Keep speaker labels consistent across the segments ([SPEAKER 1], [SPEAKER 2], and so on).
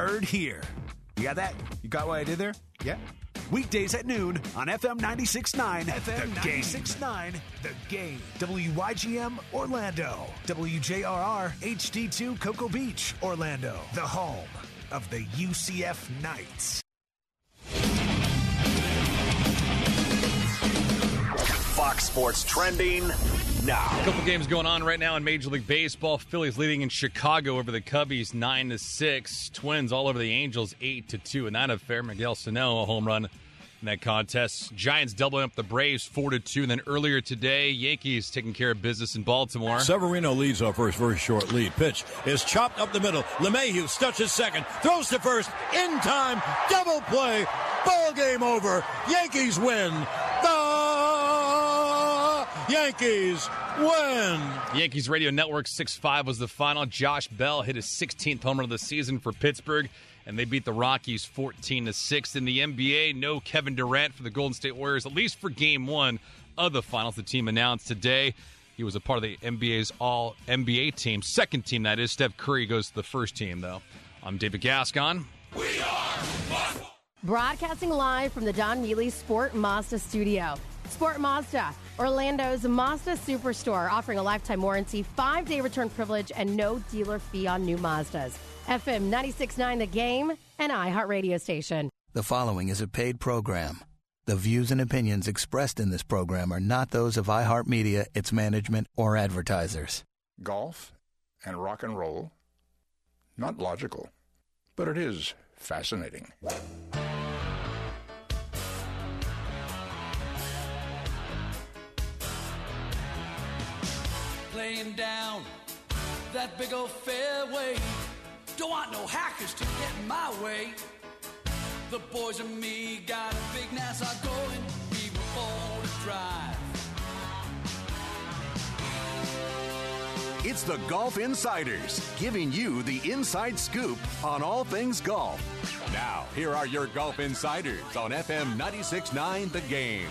[SPEAKER 1] Heard here. You got that? You got what I did there? Yeah. Weekdays at noon on FM 96.9. FM 96.9. The Game. WYGM Orlando. WJRR HD2 Cocoa Beach, Orlando. The home of the UCF Knights.
[SPEAKER 2] Fox Sports Trending now.
[SPEAKER 3] A couple games going on right now in Major League Baseball. Phillies leading in Chicago over the Cubbies nine to six. Twins all over the Angels eight to two. And that affair, Miguel Sano a home run in that contest. Giants doubling up the Braves four to two. And then earlier today, Yankees taking care of business in Baltimore.
[SPEAKER 4] Severino leads off for his very short lead. Pitch is chopped up the middle. LeMahieu touches second, throws to first in time. Double play. Ball game over. Yankees win. The Yankees win.
[SPEAKER 3] Yankees Radio Network 6 5 was the final. Josh Bell hit his 16th home run of the season for Pittsburgh, and they beat the Rockies 14 6. In the NBA, no Kevin Durant for the Golden State Warriors, at least for game one of the finals. The team announced today. He was a part of the NBA's all NBA team, second team that is. Steph Curry goes to the first team, though. I'm David Gascon.
[SPEAKER 5] We are Broadcasting live from the Don Mealey Sport Mazda studio. Sport Mazda, Orlando's Mazda Superstore, offering a lifetime warranty, five day return privilege, and no dealer fee on new Mazdas. FM 96.9 The Game, and iHeartRadio station.
[SPEAKER 6] The following is a paid program. The views and opinions expressed in this program are not those of iHeartMedia, its management, or advertisers.
[SPEAKER 7] golf and rock and roll. Not logical, but it is fascinating.
[SPEAKER 8] Laying down that big old fairway. Don't want no hackers to get in my way. The boys and me got a big Nassau going. We were born to drive.
[SPEAKER 2] It's the Golf Insiders, giving you the inside scoop on all things golf. Now, here are your Golf Insiders on FM 96.9 The Game.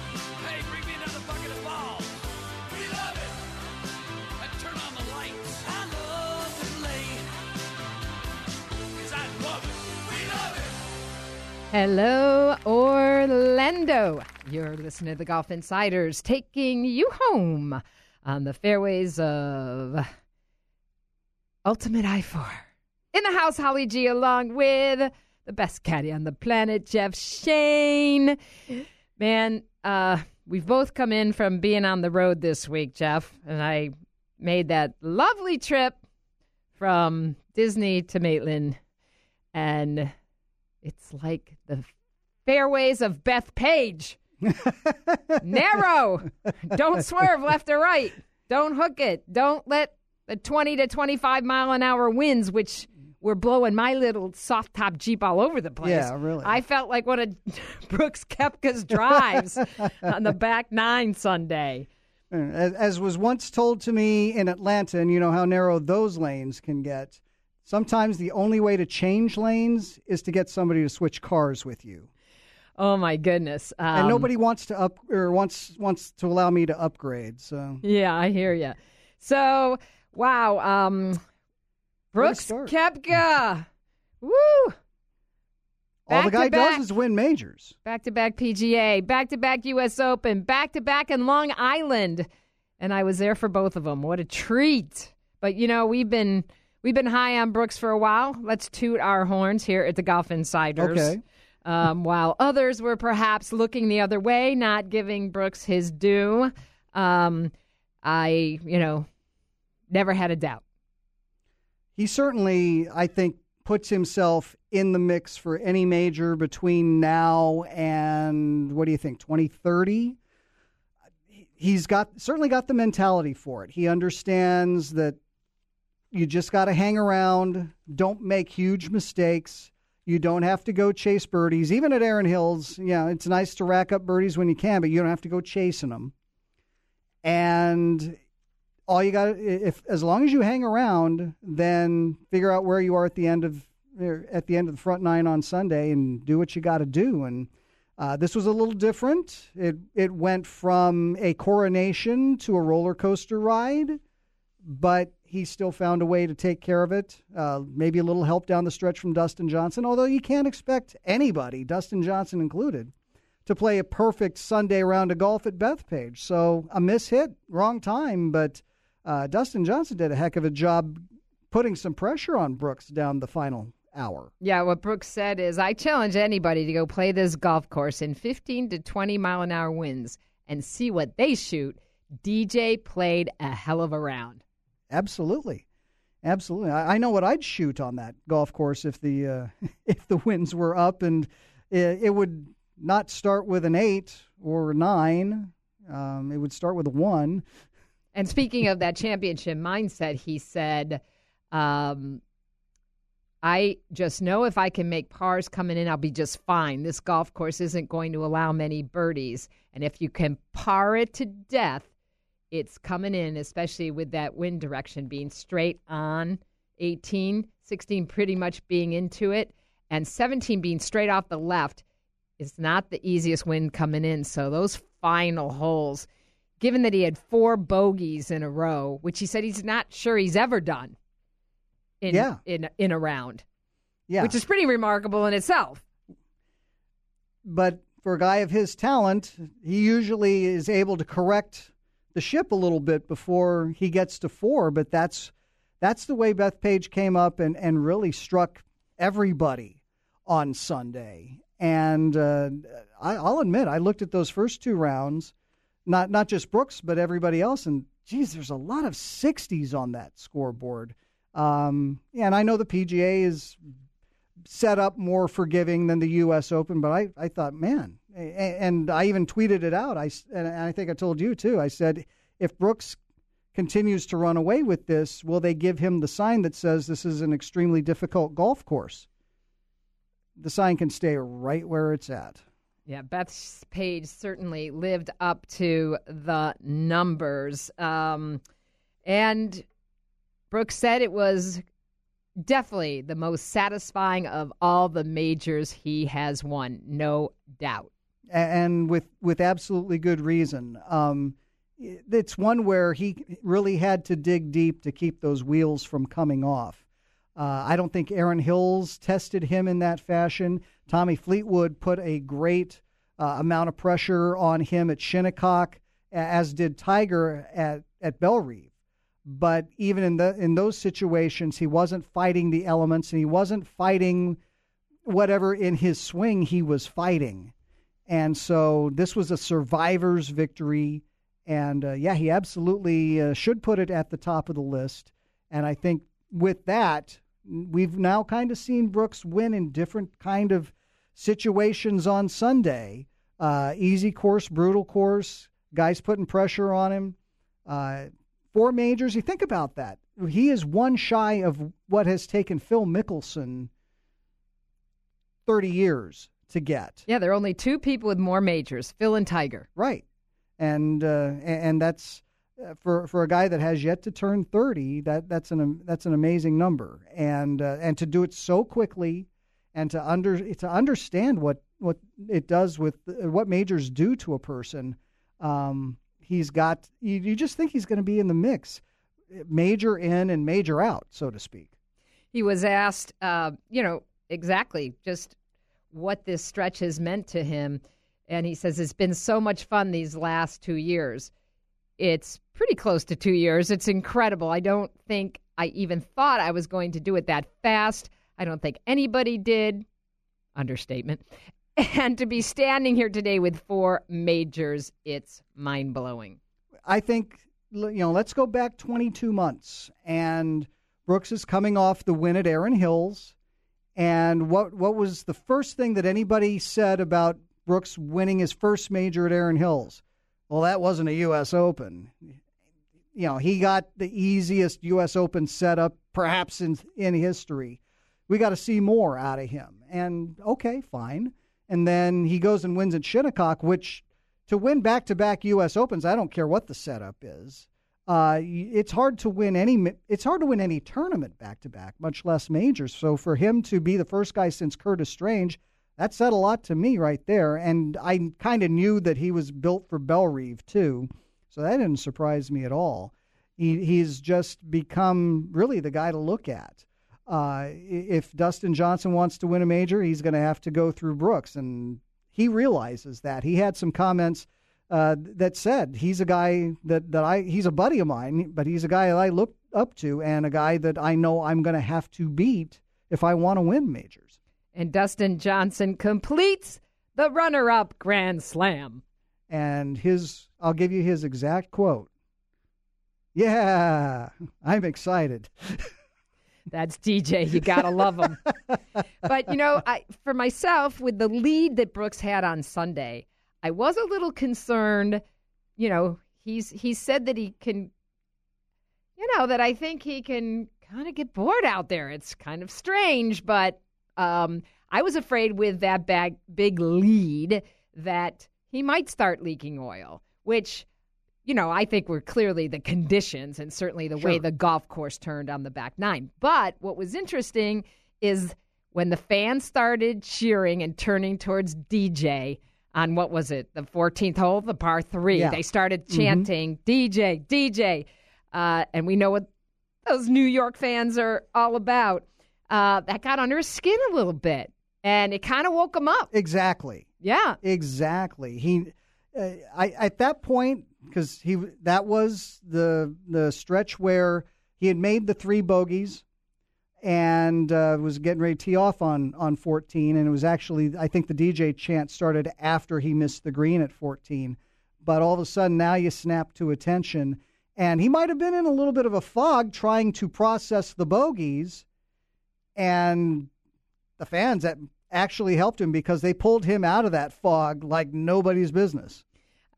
[SPEAKER 9] Hello, Orlando. You're listening to the Golf Insiders taking you home on the fairways of Ultimate I 4. In the house, Holly G, along with the best caddy on the planet, Jeff Shane. Man, uh, we've both come in from being on the road this week, Jeff, and I made that lovely trip from Disney to Maitland, and it's like the fairways of Bethpage. Narrow. Don't swerve left or right. Don't hook it. Don't let the 20 to 25 mile an hour winds, which were blowing my little soft top Jeep all over the place.
[SPEAKER 10] Yeah, really.
[SPEAKER 9] I felt like one of Brooks Koepka's drives on the back nine Sunday.
[SPEAKER 10] Uh, as, as was once told to me in Atlanta, and you know how narrow those lanes can get. Sometimes the only way to change lanes is to get somebody to switch cars with you.
[SPEAKER 9] Oh my goodness! Um,
[SPEAKER 10] and nobody wants to up or wants wants to allow me to upgrade. So
[SPEAKER 9] Yeah, I hear you. So, wow, um, Brooks? Koepka, woo!
[SPEAKER 10] all the guy
[SPEAKER 9] back.
[SPEAKER 10] does is win majors.
[SPEAKER 9] Back to back PGA, back to back U.S. Open, back to back in Long Island, and I was there for both of them. What a treat! But you know, we've been we've been high on Brooks for a while. Let's toot our horns here at the Golf Insiders.
[SPEAKER 10] Okay.
[SPEAKER 9] Um, while others were perhaps looking the other way, not giving Brooks his due, um, I, you know, never had a doubt.
[SPEAKER 10] He certainly, I think, puts himself in the mix for any major between now and what do you think, 2030? He's got certainly got the mentality for it. He understands that you just got to hang around, don't make huge mistakes. You don't have to go chase birdies. Even at Erin Hills, yeah, it's nice to rack up birdies when you can, but you don't have to go chasing them. And all you got if as long as you hang around, then figure out where you are at the end of er, at the end of the front nine on Sunday and do what you got to do. And uh, this was a little different. It it went from a coronation to a roller coaster ride, but he still found a way to take care of it. Uh, maybe a little help down the stretch from Dustin Johnson, although you can't expect anybody, Dustin Johnson included, to play a perfect Sunday round of golf at Bethpage. So a miss hit, wrong time, but uh, Dustin Johnson did a heck of a job putting some pressure on Brooks down the final hour.
[SPEAKER 9] Yeah, what Brooks said is I challenge anybody to go play this golf course in 15 to 20 mile an hour winds and see what they shoot. DJ played a hell of a round.
[SPEAKER 10] Absolutely. Absolutely. I, I know what I'd shoot on that golf course if the uh, if the winds were up and it, it, would not start with an 8 or 9. Um, it would start with a 1.
[SPEAKER 9] And speaking of that championship mindset, he said um, I just know if I can make pars coming in, I'll be just fine. This golf course isn't going to allow many birdies. And if you can par it to death, it's coming in, especially with that wind direction being straight on 18, 16 pretty much being into it, and 17 being straight off the left is not the easiest wind coming in. So those final holes, given that he had four bogeys in a row, which he said he's not sure he's ever done in
[SPEAKER 10] yeah.
[SPEAKER 9] in in a round.
[SPEAKER 10] Yeah.
[SPEAKER 9] Which is pretty remarkable in itself.
[SPEAKER 10] But for a guy of his talent, he usually is able to correct the ship a little bit before he gets to four. But that's that's the way Bethpage came up and, and really struck everybody on Sunday. And uh, I, will admit, I looked at those first two rounds, not not just Brooks, but everybody else, and geez, there's a lot of 60s on that scoreboard. Um, and I know the PGA is set up more forgiving than the U.S. Open, but I, I thought, man, and I even tweeted it out. I, and I think I told you too. I said, if Brooks continues to run away with this, will they give him the sign that says this is an extremely difficult golf course? The sign can stay right where it's at.
[SPEAKER 9] Yeah, Beth's page certainly lived up to the numbers. Um, and Brooks said it was definitely the most satisfying of all the majors he has won, no doubt.
[SPEAKER 10] And with with absolutely good reason. Um, it's one where he really had to dig deep to keep those wheels from coming off. Uh, I don't think Erin Hills tested him in that fashion. Tommy Fleetwood put a great uh, amount of pressure on him at Shinnecock, as did Tiger at, at Bellerive but even in the in those situations he wasn't fighting the elements and he wasn't fighting whatever in his swing he was fighting and so this was a survivor's victory and uh, yeah he absolutely uh, should put it at the top of the list and i think with that we've now kind of seen brooks win in different kind of situations on sunday uh, easy course brutal course guys putting pressure on him uh, four majors. You think about that. He is one shy of what has taken Phil Mickelson 30 years to get.
[SPEAKER 9] Yeah, there are only two people with more majors, Phil and Tiger.
[SPEAKER 10] Right. And uh, and that's uh, for for a guy that has yet to turn 30, that that's an that's an amazing number. And uh, and to do it so quickly and to under to understand what what it does with what majors do to a person um, he's got you, you just think he's going to be in the mix, major in and major out, so to speak.
[SPEAKER 9] He was asked, uh, you know, exactly just what this stretch has meant to him, and he says it's been so much fun these last two years. It's pretty close to two years. It's incredible. I don't think I even thought I was going to do it that fast. I don't think anybody did. Understatement. And to be standing here today with four majors, it's mind blowing.
[SPEAKER 10] I think, you know, let's go back 22 months. And Brooks is coming off the win at Erin Hills. And what, what was the first thing that anybody said about Brooks winning his first major at Erin Hills? Well, that wasn't a U.S. Open. You know, he got the easiest U.S. Open setup perhaps in, in history. We got to see more out of him. And okay, fine and then he goes and wins at Shinnecock, which to win back to back U.S. Opens, I don't care what the setup is. Uh, it's hard to win any. It's hard to win any tournament back to back, much less majors. So for him to be the first guy since Curtis Strange, that said a lot to me right there. And I kind of knew that he was built for Bellerive too, so that didn't surprise me at all. He he's just become really the guy to look at. Uh, if Dustin Johnson wants to win a major, he's going to have to go through Brooks, and he realizes that. He had some comments uh, that said he's a guy that, that I he's a buddy of mine, but he's a guy that I look up to and a guy that I know I'm going to have to beat if I want to win majors.
[SPEAKER 9] And Dustin Johnson completes the runner-up Grand Slam.
[SPEAKER 10] And his I'll give you his exact quote. Yeah, I'm excited.
[SPEAKER 9] That's DJ. You gotta love him. but you know, I for myself, with the lead that Brooks had on Sunday, I was a little concerned. You know, he's he said that he can. You know that I think he can kind of get bored out there. It's kind of strange, but um, I was afraid with that bag, big lead that he might start leaking oil, which you know, I think were clearly the conditions and certainly the
[SPEAKER 10] Sure.
[SPEAKER 9] way the golf course turned on the back nine. But what was interesting is when the fans started cheering and turning towards DJ on what was it, the 14th hole, the par three,
[SPEAKER 10] Yeah.
[SPEAKER 9] they started chanting DJ, DJ. Uh, and we know what those New York fans are all about. Uh, that got under his skin a little bit and it kind of woke him up.
[SPEAKER 10] Exactly.
[SPEAKER 9] Yeah.
[SPEAKER 10] Exactly. He, uh, I at that point because he that was the the stretch where he had made the three bogeys and uh, was getting ready to tee off on on 14, and it was actually I think the DJ chant started after he missed the green at 14, but all of a sudden now you snap to attention, and he might have been in a little bit of a fog trying to process the bogeys, and the fans that actually helped him because they pulled him out of that fog like nobody's business.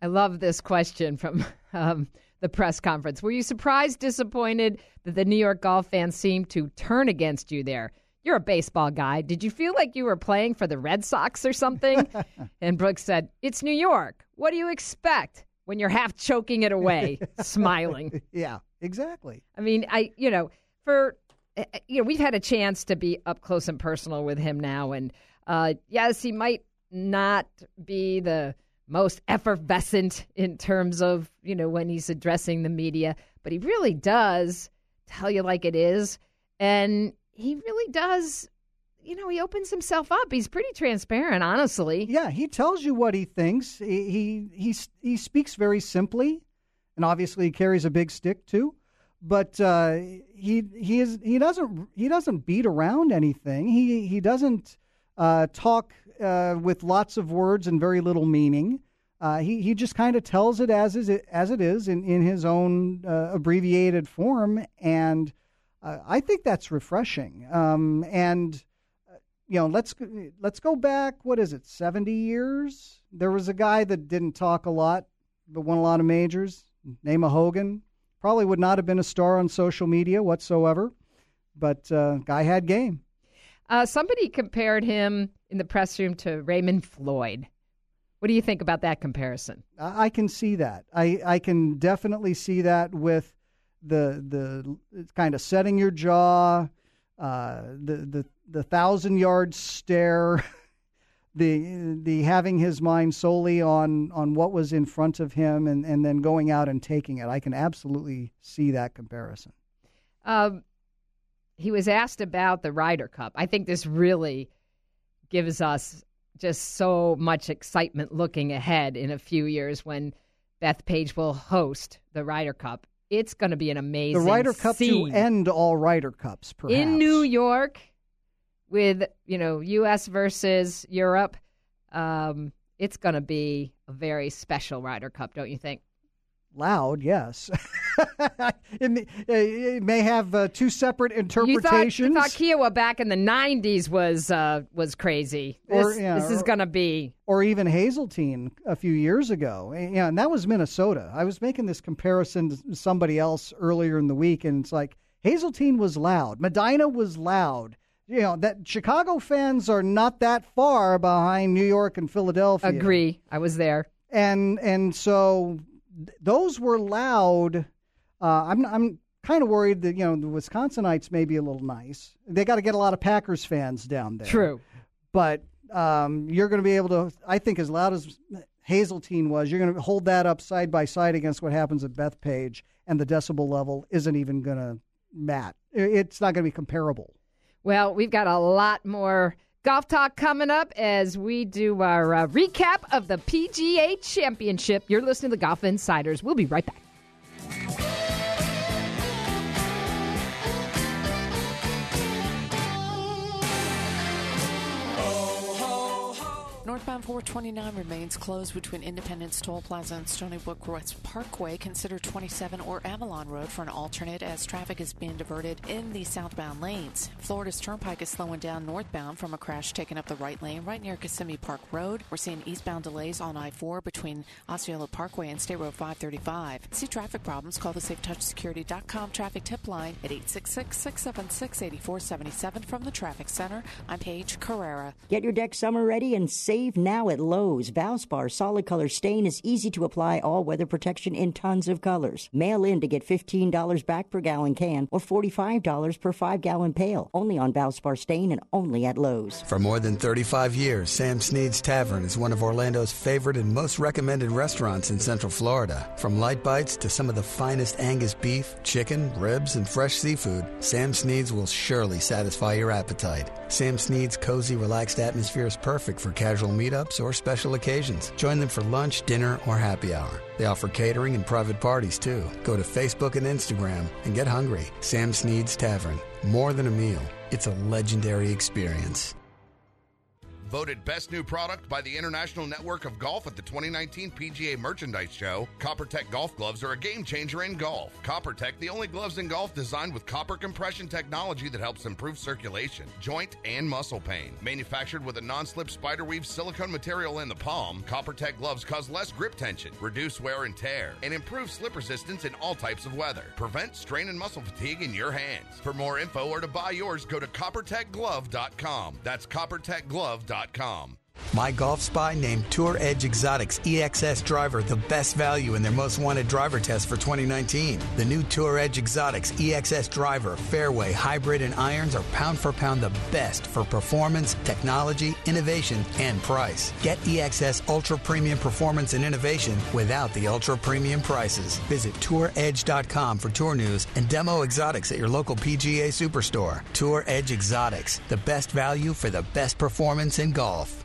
[SPEAKER 9] I love this question from um, the press conference. Were you surprised, disappointed that the New York golf fans seemed to turn against you there? You're a baseball guy. Did you feel like you were playing for the Red Sox or something? and Brooks said, It's New York. What do you expect when you're half choking it away, smiling?
[SPEAKER 10] Yeah, exactly.
[SPEAKER 9] I mean, I, you know, for, uh, you know, we've had a chance to be up close and personal with him now. And uh, yes, he might not be the most effervescent in terms of, you know, when he's addressing the media, but he really does tell you like it is. And he really does, you know, he opens himself up. He's pretty transparent, honestly.
[SPEAKER 10] Yeah, he tells you what he thinks. He he he, he speaks very simply, and obviously he carries a big stick too. But uh, he he is he doesn't he doesn't beat around anything. He he doesn't uh, talk uh, with lots of words and very little meaning. Uh, he he just kind of tells it as is it as it is in in his own uh, abbreviated form, and uh, I think that's refreshing. Um, and you know, let's let's go back. What is it? Seventy years. There was a guy that didn't talk a lot, but won a lot of majors. Name of Hogan. Probably would not have been a star on social media whatsoever, but uh, guy had game.
[SPEAKER 9] Uh, somebody compared him in the press room to Raymond Floyd. What do you think about that comparison?
[SPEAKER 10] I, I can see that. I I can definitely see that with the the kind of setting your jaw, uh, the the the thousand yard stare. the the having his mind solely on on what was in front of him and and then going out and taking it. I can absolutely see that comparison.
[SPEAKER 9] Um, he was asked about the Ryder Cup. I think this really gives us just so much excitement looking ahead in a few years when Bethpage will host the Ryder Cup. It's going to be an amazing
[SPEAKER 10] The Ryder Cup
[SPEAKER 9] scene.
[SPEAKER 10] to end all Ryder Cups, perhaps.
[SPEAKER 9] in New York with you know U.S. versus Europe. Um, it's going to be a very special Ryder Cup, don't you think?
[SPEAKER 10] Loud, yes. it, may, it may have uh, two separate
[SPEAKER 9] You thought,
[SPEAKER 10] interpretations.
[SPEAKER 9] you thought Kiawah back in the '90s was uh, was crazy. This,
[SPEAKER 10] Or, yeah,
[SPEAKER 9] this is going to be
[SPEAKER 10] or even Hazeltine a few years ago. And, Yeah, and that was Minnesota. I was making this comparison to somebody else earlier in the week, and it's like Hazeltine was loud, Medinah was loud. You know that Chicago fans are not that far behind New York and Philadelphia.
[SPEAKER 9] agree. I was there.
[SPEAKER 10] and and so th- those were loud. Uh, I'm I'm kind of worried that you know the Wisconsinites may be a little nice. They got to get a lot of Packers fans down there.
[SPEAKER 9] True.
[SPEAKER 10] but um, you're going to be able to. I think as loud as Hazeltine was, you're going to hold that up side by side against what happens at Bethpage, and the decibel level isn't even going to match. It's not going to be comparable.
[SPEAKER 9] Well, we've got a lot more golf talk coming up as we do our uh, recap of the PGA Championship. You're listening to the Golf Insiders. We'll be right back.
[SPEAKER 11] Northbound 429 remains closed between Independence Toll Plaza and Stony Brook West Parkway. Consider 27 or Avalon Road for an alternate as traffic is being diverted in the southbound lanes. Florida's Turnpike is slowing down northbound from a crash taking up the right lane right near Kissimmee Park Road. We're seeing eastbound delays on I 4 between Osceola Parkway and State Road 535. See traffic problems? Call the SafeTouchSecurity.com traffic tip line at 866 676 8477 from the Traffic Center. I'm Paige Carrera.
[SPEAKER 12] Get your deck summer ready and save now at Lowe's. Valspar solid color stain is easy to apply all weather protection in tons of colors. Mail in to get $15 back per gallon can or $45 per 5 gallon pail. Only on Valspar stain and only at Lowe's.
[SPEAKER 6] For more than 35 years, Sam Snead's Tavern is one of Orlando's favorite and most recommended restaurants in Central Florida. From light bites to some of the finest Angus beef, chicken, ribs, and fresh seafood, Sam Snead's will surely satisfy your appetite. Sam Snead's cozy, relaxed atmosphere is perfect for casual meetups or special occasions. Join them for lunch, dinner, or happy hour. They offer catering and private parties too. Go to Facebook and Instagram and get hungry. Sam Snead's Tavern. More than a meal, it's a legendary experience.
[SPEAKER 13] Voted best new product by the International Network of Golf at the 2019 PGA Merchandise Show, CopperTech golf gloves are a game changer in golf. CopperTech, the only gloves in golf designed with copper compression technology that helps improve circulation, joint, and muscle pain. Manufactured with a non-slip spiderweave silicone material in the palm, CopperTech gloves cause less grip tension, reduce wear and tear, and improve slip resistance in all types of weather. Prevent strain and muscle fatigue in your hands. For more info or to buy yours, go to coppertechglove.com. That's coppertechglove.com. Insurance.com.
[SPEAKER 6] My Golf Spy named Tour Edge Exotics EXS driver the best value in their most wanted driver test for 2019. The new Tour Edge Exotics EXS driver, fairway, hybrid, and irons are pound for pound the best for performance, technology, innovation, and price. Get EXS Ultra Premium Performance and Innovation without the ultra premium prices. Visit touredge.com for tour news and demo exotics at your local PGA Superstore. Tour Edge Exotics, the best value for the best performance in golf.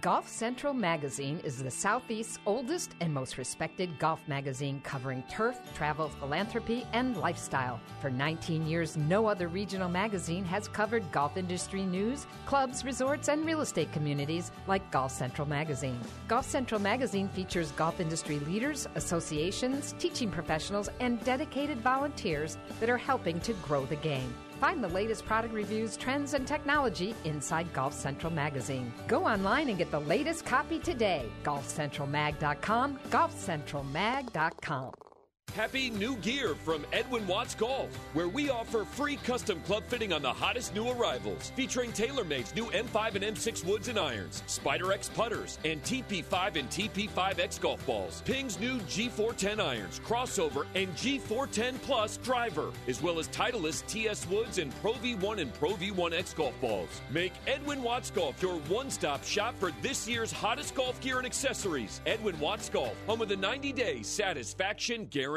[SPEAKER 9] Golf Central Magazine is the Southeast's oldest and most respected golf magazine covering turf, travel, philanthropy, and lifestyle. For 19 years, no other regional magazine has covered golf industry news, clubs, resorts, and real estate communities like Golf Central Magazine. Golf Central Magazine features golf industry leaders, associations, teaching professionals, and dedicated volunteers that are helping to grow the game. Find the latest product reviews, trends, and technology inside Golf Central Magazine. Go online and get the latest copy today. GolfCentralMag.com, GolfCentralMag.com.
[SPEAKER 14] Happy new gear from Edwin Watts Golf, where we offer free custom club fitting on the hottest new arrivals, featuring TaylorMade's new M5 and M6 woods and irons, Spider X putters, and TP5 and TP5X golf balls, Ping's new G410 irons, crossover, and G410 Plus driver, as well as Titleist TS woods and Pro V1 and Pro V1X golf balls. Make Edwin Watts Golf your one-stop shop for this year's hottest golf gear and accessories. Edwin Watts Golf, home of the 90-day satisfaction guarantee.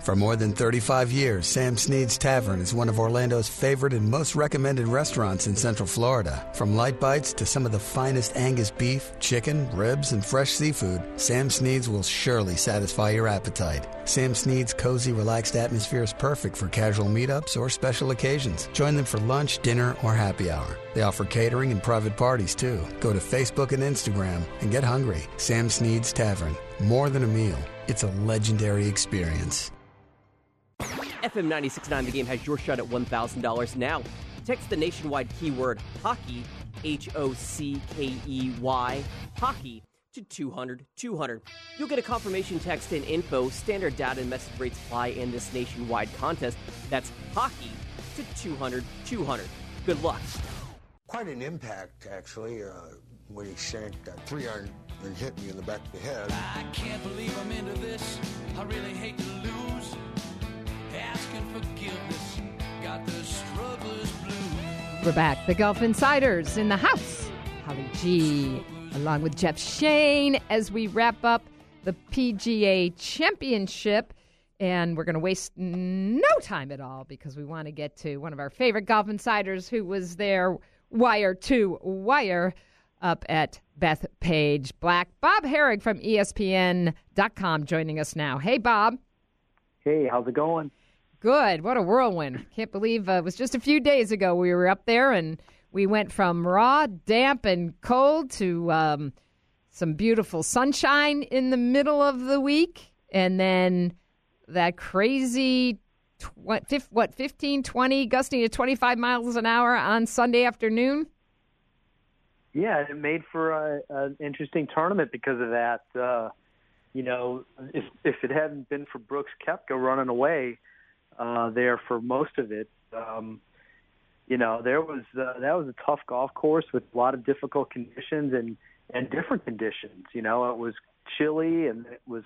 [SPEAKER 6] For more than 35 years, Sam Snead's Tavern is one of Orlando's favorite and most recommended restaurants in Central Florida. From light bites to some of the finest Angus beef, chicken, ribs, and fresh seafood, Sam Snead's will surely satisfy your appetite. Sam Snead's cozy, relaxed atmosphere is perfect for casual meetups or special occasions. Join them for lunch, dinner, or happy hour. They offer catering and private parties too. Go to Facebook and Instagram and get hungry. Sam Sneed's Tavern. More than a meal, it's a legendary experience.
[SPEAKER 15] FM 96.9 The Game has your shot at $1,000 now. Text the nationwide keyword hockey, H O C K E Y, hockey, to 200 200. You'll get a confirmation text and info. Standard data and message rates apply in this nationwide contest. That's hockey to 200 200. Good luck.
[SPEAKER 16] Quite an impact, actually, uh, when he shanked that three iron and hit me in the back of the head.
[SPEAKER 8] I can't believe I'm into this. I really hate to lose. Asking forgiveness. Got the struggler's blues.
[SPEAKER 9] We're back. The Golf Insiders in the house. Holly G. along with Jeff Shane as we wrap up the PGA Championship. And we're going to waste no time at all because we want to get to one of our favorite golf insiders who was there wire to wire up at Bethpage Black. Bob Harig from ESPN.com joining us now. Hey, Bob.
[SPEAKER 17] Hey, how's it going?
[SPEAKER 9] Good. What a whirlwind. Can't believe uh, it was just a few days ago we were up there and we went from raw, damp, and cold to um, some beautiful sunshine in the middle of the week. And then that crazy, tw- what, 15, 20, gusting to 25 miles an hour on Sunday afternoon.
[SPEAKER 17] Yeah, it made for an interesting tournament because of that. Uh, you know, if if it hadn't been for Brooks Koepka running away uh, there for most of it, um, you know, there was uh, that was a tough golf course with a lot of difficult conditions and and different conditions. You know, it was chilly and it was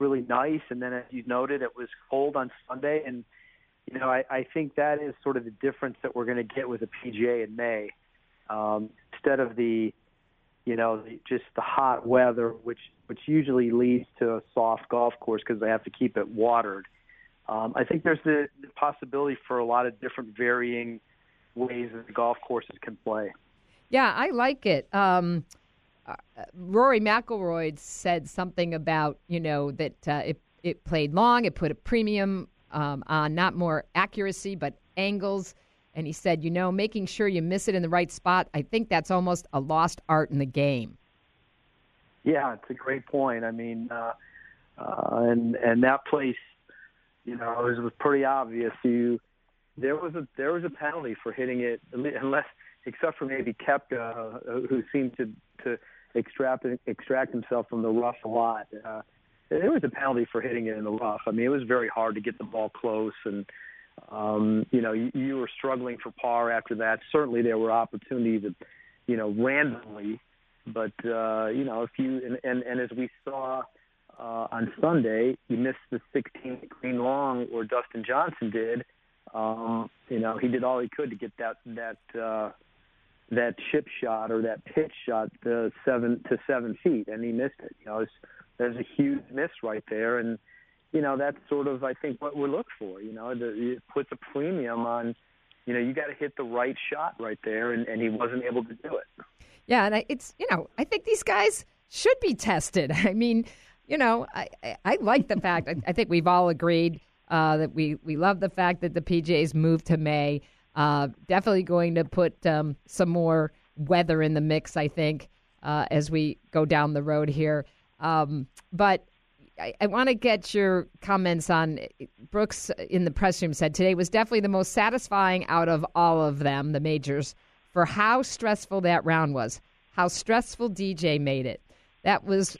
[SPEAKER 17] really nice, and then as you noted, it was cold on Sunday, and you know, I, I think that is sort of the difference that we're going to get with the PGA in May. Um, instead of the, you know, the, just the hot weather, which which usually leads to a soft golf course because they have to keep it watered. Um, I think there's the, the possibility for a lot of different varying ways that the golf courses can play.
[SPEAKER 9] Yeah, I like it. Um, uh, Rory McIlroy said something about you know that uh, it it played long, it put a premium um, on not more accuracy but angles, and he said, you know, making sure you miss it in the right spot. I think that's almost a lost art in the game.
[SPEAKER 17] Yeah, it's a great point. I mean, uh, uh, and and that place, you know, it was pretty obvious. You there was a there was a penalty for hitting it, unless except for maybe Koepka, uh, who seemed to to extract extract himself from the rough a lot. Uh, there was a penalty for hitting it in the rough. I mean, it was very hard to get the ball close, and um, you know, you, you were struggling for par after that. Certainly, there were opportunities, that, you know, randomly, but uh, you know, if you and and, and as we saw. Uh, on Sunday, you missed the 16th green long, or Dustin Johnson did, um, you know, he did all he could to get that that uh, that chip shot or that pitch shot to seven to seven feet, and he missed it. You know, it's, there's a huge miss right there, and you know that's sort of I think what we're looking for. You know, the, it puts a premium on. You know, you got to hit the right shot right there, and, and he wasn't able to do it.
[SPEAKER 9] Yeah, and I, it's you know I think these guys should be tested. I mean, you know, I I, I like the fact I, I think we've all agreed uh, that we we love the fact that the PGA's moved to May. Uh, definitely going to put um, some more weather in the mix, I think, uh, as we go down the road here. Um, but I, I want to get your comments on Brooks in the press room said today was definitely the most satisfying out of all of them, the majors, for how stressful that round was, how stressful DJ made it. That was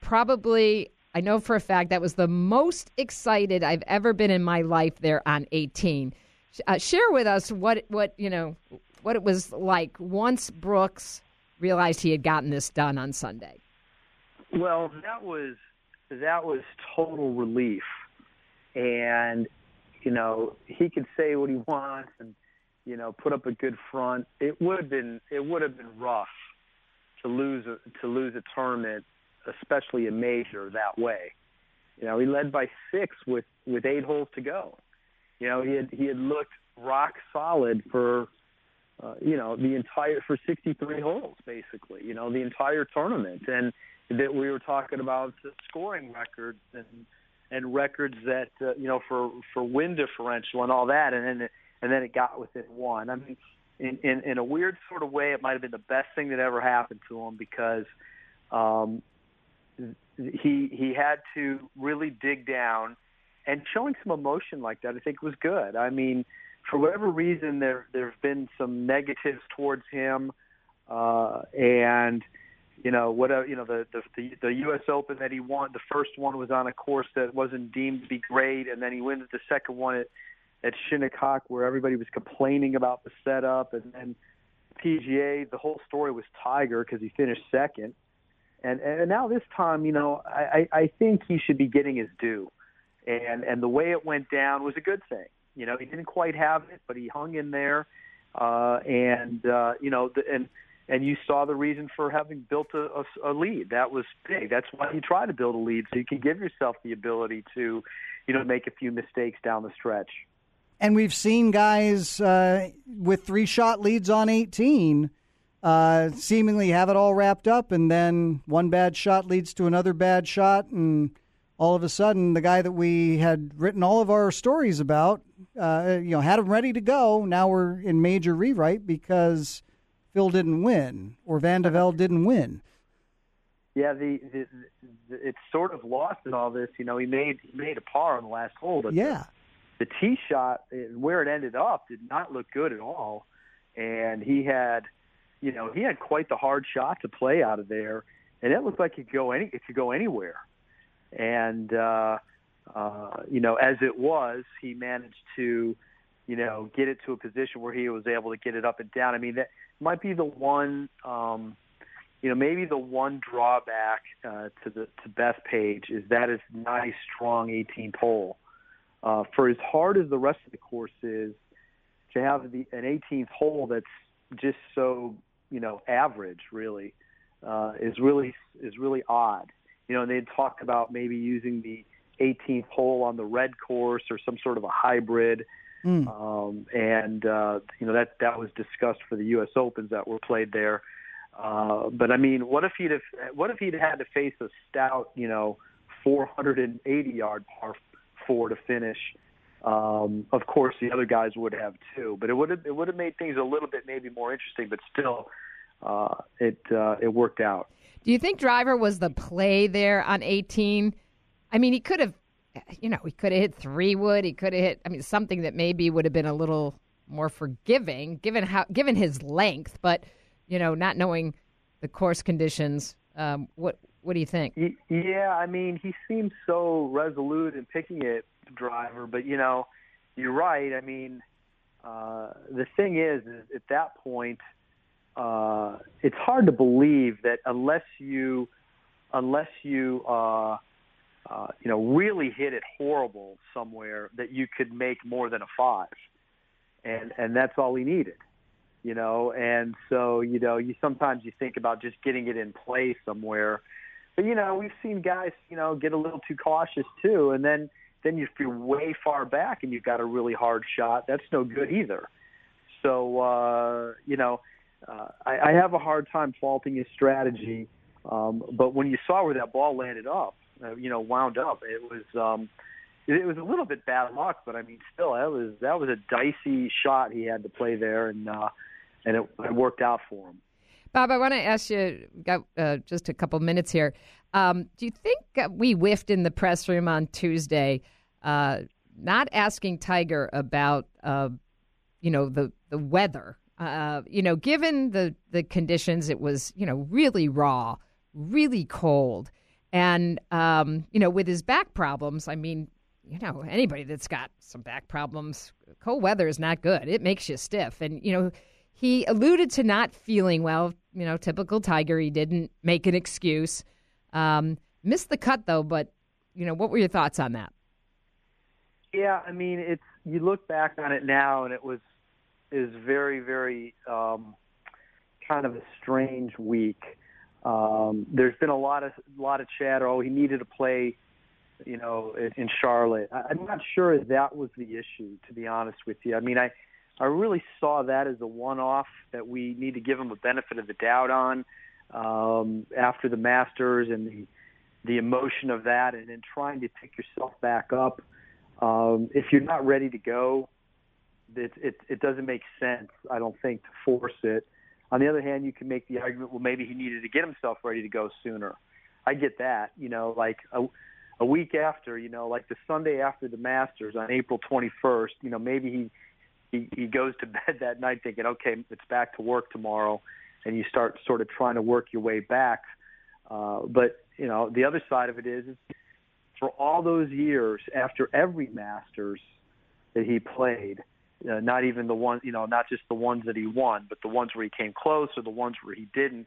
[SPEAKER 9] probably I know for a fact that was the most excited I've ever been in my life there on 18. Uh, share with us what what you know what it was like once Brooks realized he had gotten this done on Sunday.
[SPEAKER 17] Well, that was that was total relief, and you know he could say what he wants and you know put up a good front. It would have been it would have been rough to lose a, to lose a tournament especially a major that way. You know, he led by six with with eight holes to go. You know, he had he had looked rock solid for uh, you know the entire for 63 holes basically. You know, the entire tournament, and that we were talking about scoring records and and records that uh, you know for for win differential and all that, and then and then it got within one. I mean, in in, in a weird sort of way, it might have been the best thing that ever happened to him because um, he he had to really dig down, and showing some emotion like that, I think was good. I mean, for whatever reason, there there have been some negatives towards him, uh, and you know whatever you know the, the the U.S. Open that he won, the first one was on a course that wasn't deemed to be great, and then he wins the second one at at Shinnecock where everybody was complaining about the setup, and then PGA, the whole story was Tiger because he finished second. And and now this time, you know, I, I think he should be getting his due. And and the way it went down was a good thing. You know, he didn't quite have it, but he hung in there. Uh, and uh, you know, the, and and you saw the reason for having built a, a, a lead. That was big. That's why you try to build a lead so you can give yourself the ability to, you know, make a few mistakes down the stretch.
[SPEAKER 10] And we've seen guys uh, with three shot leads on 18 uh, seemingly have it all wrapped up, and then one bad shot leads to another bad shot, and all of a sudden, the guy that we had written all of our stories about, uh, you know, had him ready to go. Now we're in major rewrite because Phil didn't win or Van de Velde didn't win.
[SPEAKER 17] Yeah, the, the, the it's sort of lost in all this. You know, he made he made a par on the last hole, but
[SPEAKER 10] yeah,
[SPEAKER 17] the, the tee shot where it ended up did not look good at all, and he had, you know, he had quite the hard shot to play out of there, and it looked like it could go any it could go anywhere, and uh, uh, you know, as it was, he managed to, you know, get it to a position where he was able to get it up and down. I mean, that might be the one. Um, you know, maybe the one drawback uh, to the to Bethpage is that it's nice, strong 18th hole. Uh, for as hard as the rest of the course is, to have the an 18th hole that's just so you know average really uh, is really is really odd. You know, and they talked about maybe using the 18th hole on the red course or some sort of a hybrid.
[SPEAKER 10] Mm.
[SPEAKER 17] Um, and uh, you know that that was discussed for the U.S. Opens that were played there. Uh, but I mean, what if he'd have, what if he'd had to face a stout, you know, 480 yard par four to finish? Um, of course, the other guys would have too, but it would have it would have made things a little bit maybe more interesting. But still, uh, it uh, it worked out.
[SPEAKER 9] Do you think Driver was the play there on 18? I mean, he could have, you know, he could have hit three wood. He could have hit. I mean, something that maybe would have been a little more forgiving given how given his length, but you know, not knowing the course conditions. Um, what what do you think?
[SPEAKER 17] Yeah, I mean, he seems so resolute in picking it, driver. But you know, you're right. I mean, uh, the thing is, is at that point, uh, it's hard to believe that unless you, unless you, uh, uh, you know, really hit it horrible somewhere, that you could make more than a five, and and that's all he needed you know? And so you know you sometimes you think about just getting it in play somewhere. But you know we've seen guys you know get a little too cautious too. And then then if you're way far back and you've got a really hard shot. That's no good either. So uh you know uh, I, I have a hard time faulting his strategy. Um but when you saw where that ball landed up uh, you know wound up it was um it was a little bit bad luck, but I mean, still, that was that was a dicey shot he had to play there, and uh, and it, it worked out for him.
[SPEAKER 9] Bob, I want to ask you, got uh, just a couple minutes here. Um, do you think we whiffed in the press room on Tuesday, uh, not asking Tiger about, uh, you know, the the weather? Uh, you know, given the the conditions, it was you know really raw, really cold, and um, you know with his back problems. I mean, you know, anybody that's got some back problems, cold weather is not good. It makes you stiff. And, you know, he alluded to not feeling well. You know, typical Tiger. He didn't make an excuse. Um, missed the cut, though, but, you know, what were your thoughts on that?
[SPEAKER 17] Yeah, I mean, it's you look back on it now, and it was is very, very um, kind of a strange week. Um, there's been a lot of lot of chatter. Oh, he needed to play you know, in Charlotte. I'm not sure that was the issue, to be honest with you. I mean, I, I really saw that as a one-off that we need to give him a benefit of the doubt on um, after the Masters and the the emotion of that, and then trying to pick yourself back up. Um, if you're not ready to go, it, it it doesn't make sense. I don't think to force it. On the other hand, you can make the argument, well, maybe he needed to get himself ready to go sooner. I get that. You know, like a, a week after, you know, like the Sunday after the Masters on April 21st, you know, maybe he he, he goes to bed that night thinking, okay, it's back to work tomorrow, and you start sort of trying to work your way back. Uh, but you know, the other side of it is, is for all those years after every Masters that he played, uh, not even the ones, you know, not just the ones that he won, but the ones where he came close or the ones where he didn't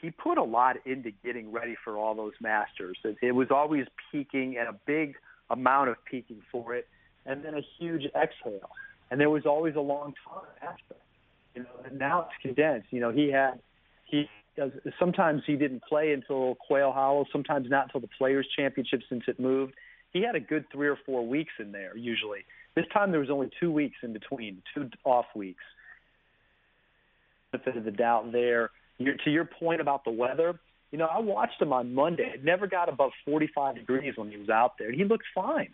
[SPEAKER 17] he put a lot into getting ready for all those masters. It, it was always peaking and a big amount of peaking for it, and then a huge exhale. And there was always a long time after. You know, and now it's condensed. You know, he had he does sometimes he didn't play until Quail Hollow, sometimes not until the Players Championship since it moved. He had a good three or four weeks in there usually. This time there was only two weeks in between, two off weeks. Benefit of the doubt there. You're, to your point about the weather, you know, I watched him on Monday. It never got above 45 degrees when he was out there, and he looked fine.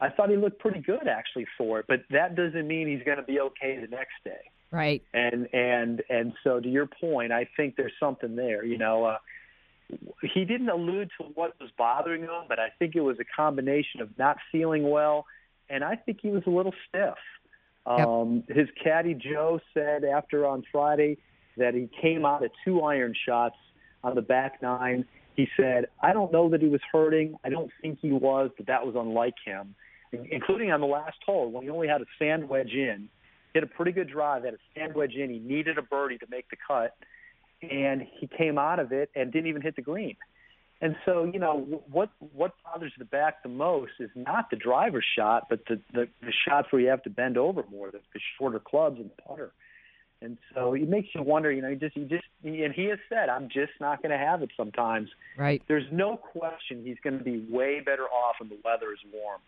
[SPEAKER 17] I thought he looked pretty good actually for it, but that doesn't mean he's going to be okay the next day.
[SPEAKER 9] Right.
[SPEAKER 17] And and and so to your point, I think there's something there. You know, uh, he didn't allude to what was bothering him, but I think it was a combination of not feeling well, and I think he was a little stiff. Um, His caddy Joe said after on Friday that he came out of two iron shots on the back nine. He said, "I don't know that he was hurting. I don't think he was, but that was unlike him." including on the last hole when he only had a sand wedge in. Hit a pretty good drive, had a sand wedge in. He needed a birdie to make the cut, and he came out of it and didn't even hit the green. And so, you know, what what bothers the back the most is not the driver's shot, but the the, the shots where you have to bend over more, the, the shorter clubs and the putter. And so it makes you wonder, you know, you just, you just, and he has said, I'm just not going to have it sometimes.
[SPEAKER 9] Right.
[SPEAKER 17] There's no question he's going to be way better off when the weather is warm.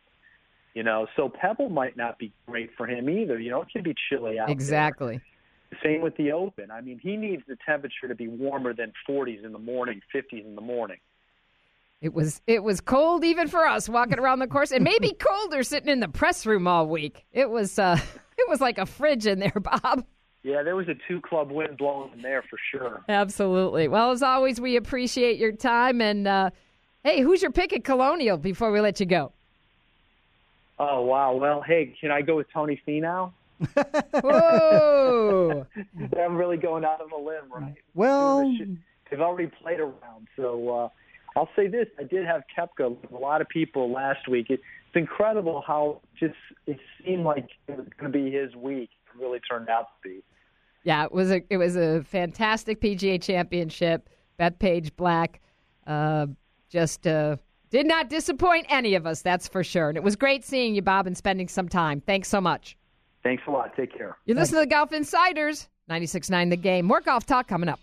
[SPEAKER 17] You know, so Pebble might not be great for him either. You know, it can be chilly out
[SPEAKER 9] Exactly.
[SPEAKER 17] there. Same with the Open. I mean, he needs the temperature to be warmer than 40s in the morning, 50s in the morning.
[SPEAKER 9] It was it was cold even for us walking around the course, and maybe colder sitting in the press room all week. It was uh, it was like a fridge in there, Bob.
[SPEAKER 17] Yeah, there was a two club wind blowing in there for sure.
[SPEAKER 9] Absolutely. Well, as always, we appreciate your time. And uh, hey, who's your pick at Colonial before we let you go?
[SPEAKER 17] Oh wow! Well, hey, can I go with Tony Finau?
[SPEAKER 9] Whoa!
[SPEAKER 17] I'm really going out on a limb, right?
[SPEAKER 10] Well,
[SPEAKER 17] they've already played around, so uh, I'll say this: I did have Koepka with a lot of people last week. It, it's incredible how just it seemed like it was going to be his week. It really turned out to be.
[SPEAKER 9] Yeah, it was a it was a fantastic PGA Championship. Bethpage Black uh, just uh, did not disappoint any of us, that's for sure. And it was great seeing you, Bob, and spending some time. Thanks so much.
[SPEAKER 17] Thanks a lot. Take care.
[SPEAKER 9] You listen to the Golf Insiders, 96.9 The Game. More golf talk coming up.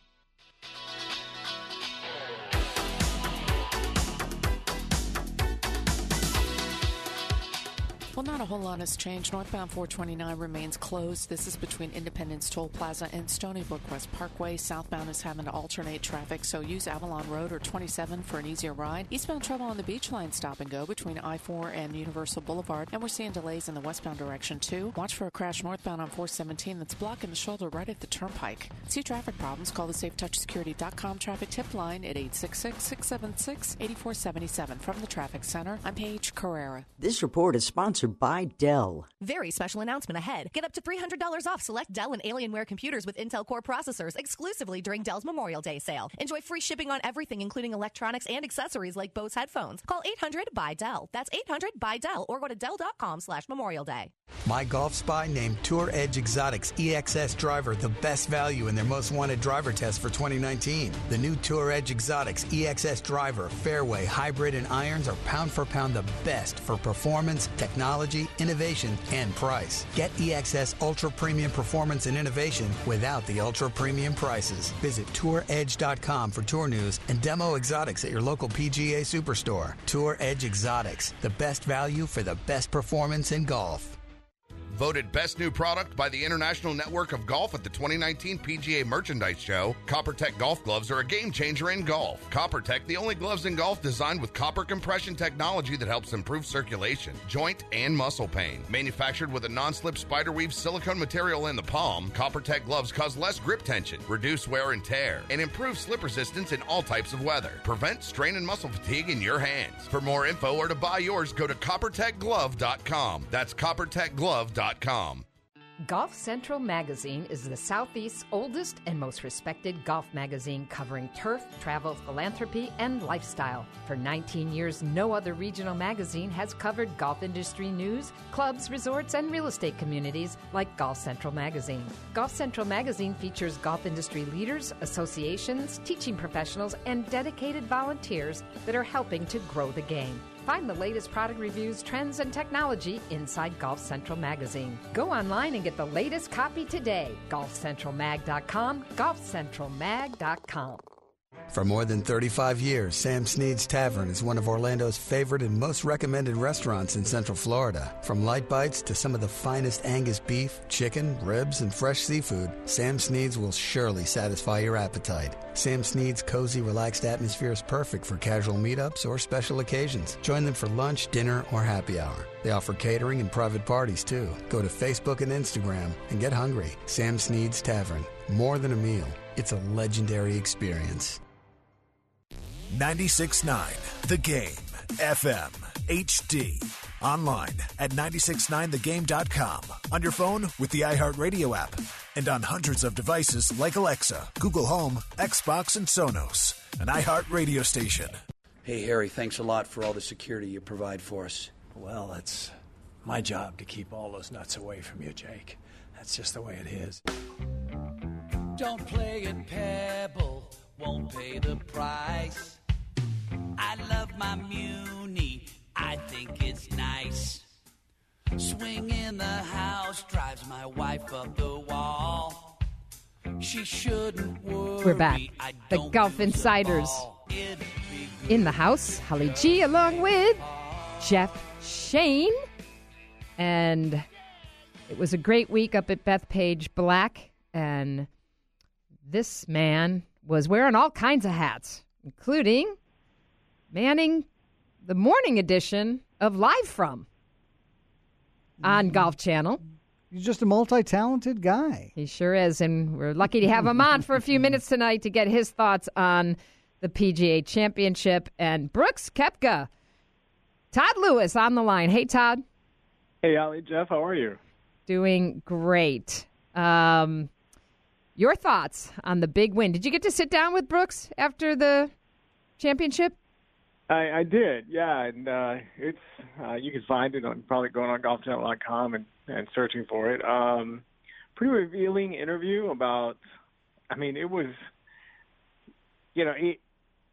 [SPEAKER 11] Well, not a whole lot has changed. Northbound 429 remains closed. This is between Independence Toll Plaza and Stony Brook West Parkway. Southbound is having to alternate traffic, so use Avalon Road or 27 for an easier ride. Eastbound trouble on the beach line stop and go between I 4 and Universal Boulevard, and we're seeing delays in the westbound direction too. Watch for a crash northbound on 417 that's blocking the shoulder right at the turnpike. See traffic problems? Call the SafeTouchSecurity.com traffic tip line at 866 676 8477. From the Traffic Center, I'm Paige Carrera.
[SPEAKER 12] This report is sponsored by Dell.
[SPEAKER 18] Very special announcement ahead. Get up to $300 off select Dell and Alienware computers with Intel Core processors exclusively during Dell's Memorial Day sale. Enjoy free shipping on everything, including electronics and accessories like Bose headphones. Call 800 by Dell. That's 800 by Dell or go to Dell.com slash Memorial Day.
[SPEAKER 6] My Golf Spy named Tour Edge Exotics EXS driver the best value in their most wanted driver test for 2019. The new Tour Edge Exotics EXS driver, fairway, hybrid, and irons are pound for pound the best for performance, technology, innovation, and price. Get EXS Ultra Premium Performance and Innovation without the ultra premium prices. Visit touredge.com for tour news and demo exotics at your local PGA Superstore. Tour Edge Exotics, the best value for the best performance in golf.
[SPEAKER 13] Voted best new product by the International Network of Golf at the 2019 PGA Merchandise Show, CopperTech golf gloves are a game changer in golf. CopperTech, the only gloves in golf designed with copper compression technology that helps improve circulation, joint, and muscle pain. Manufactured with a non-slip spiderweave silicone material in the palm, CopperTech gloves cause less grip tension, reduce wear and tear, and improve slip resistance in all types of weather. Prevent strain and muscle fatigue in your hands. For more info or to buy yours, go to coppertechglove.com. That's coppertechglove.com.
[SPEAKER 9] Golf Central Magazine is the Southeast's oldest and most respected golf magazine covering turf, travel, philanthropy, and lifestyle. For 19 years, no other regional magazine has covered golf industry news, clubs, resorts, and real estate communities like Golf Central Magazine. Golf Central Magazine features golf industry leaders, associations, teaching professionals, and dedicated volunteers that are helping to grow the game. Find the latest product reviews, trends, and technology inside Golf Central Magazine. Go online and get the latest copy today. GolfCentralMag.com, GolfCentralMag.com.
[SPEAKER 6] For more than 35 years, Sam Snead's Tavern is one of Orlando's favorite and most recommended restaurants in Central Florida. From light bites to some of the finest Angus beef, chicken, ribs, and fresh seafood, Sam Snead's will surely satisfy your appetite. Sam Snead's cozy, relaxed atmosphere is perfect for casual meetups or special occasions. Join them for lunch, dinner, or happy hour. They offer catering and private parties too. Go to Facebook and Instagram and get hungry. Sam Snead's Tavern. More than a meal, it's a legendary experience.
[SPEAKER 1] 96.9 The Game. FM. HD. Online at 969thegame.com. On your phone with the iHeartRadio app. And on hundreds of devices like Alexa, Google Home, Xbox, and Sonos. An iHeartRadio station.
[SPEAKER 19] Hey, Harry, thanks a lot for all the security you provide for us.
[SPEAKER 20] Well, it's my job to keep all those nuts away from you, Jake. That's just the way it is.
[SPEAKER 8] Don't play at Pebble, won't pay the price. Love my Muni, I think it's nice. Swing in the house drives my wife up the wall. She shouldn't worry.
[SPEAKER 9] We're back. The Golf Insiders. In the house, Holly G along with Jeff Shane. And it was a great week up at Bethpage Black. And this man was wearing all kinds of hats, including manning the morning edition of Live From on Golf Channel.
[SPEAKER 10] He's just a multi-talented guy.
[SPEAKER 9] He sure is, and we're lucky to have him on for a few minutes tonight to get his thoughts on the PGA Championship and Brooks Koepka. Todd Lewis on the line. Hey, Todd.
[SPEAKER 21] Hey, Ali, Jeff, how are you?
[SPEAKER 9] Doing great. Um, your thoughts on the big win? Did you get to sit down with Brooks after the championship?
[SPEAKER 21] I, I did, yeah, and uh, it's uh, you can find it on probably going on golfchannel.com and and searching for it. Um, pretty revealing interview about. I mean, it was, you know, it,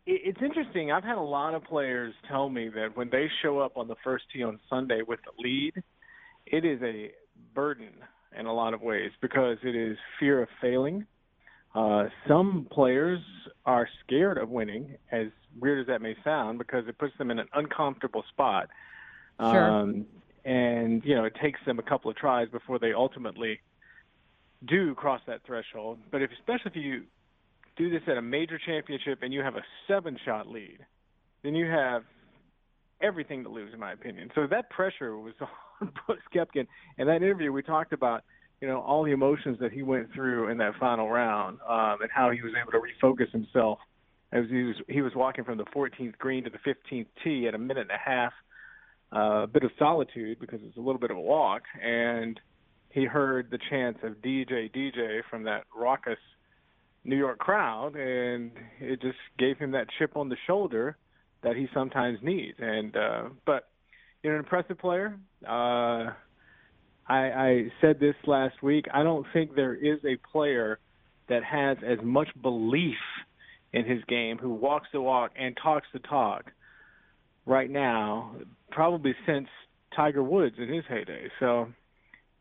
[SPEAKER 21] it it's interesting. I've had a lot of players tell me that when they show up on the first tee on Sunday with the lead, it is a burden in a lot of ways because it is fear of failing. Uh, some players are scared of winning, as weird as that may sound, because it puts them in an uncomfortable spot.
[SPEAKER 9] Sure.
[SPEAKER 21] Um, and, you know, it takes them a couple of tries before they ultimately do cross that threshold. But if, especially if you do this at a major championship and you have a seven shot lead, then you have everything to lose, in my opinion. So that pressure was on Brooks Kepkin. In that interview, we talked about you know all the emotions that he went through in that final round, um, and how he was able to refocus himself as he was he was walking from the 14th green to the 15th tee at a minute and a half, uh, a bit of solitude because it's a little bit of a walk, and he heard the chants of DJ DJ from that raucous New York crowd, and it just gave him that chip on the shoulder that he sometimes needs. And uh, but you're an impressive player. Uh, I, I said this last week. I don't think there is a player that has as much belief in his game, who walks the walk and talks the talk right now, probably since Tiger Woods in his heyday. So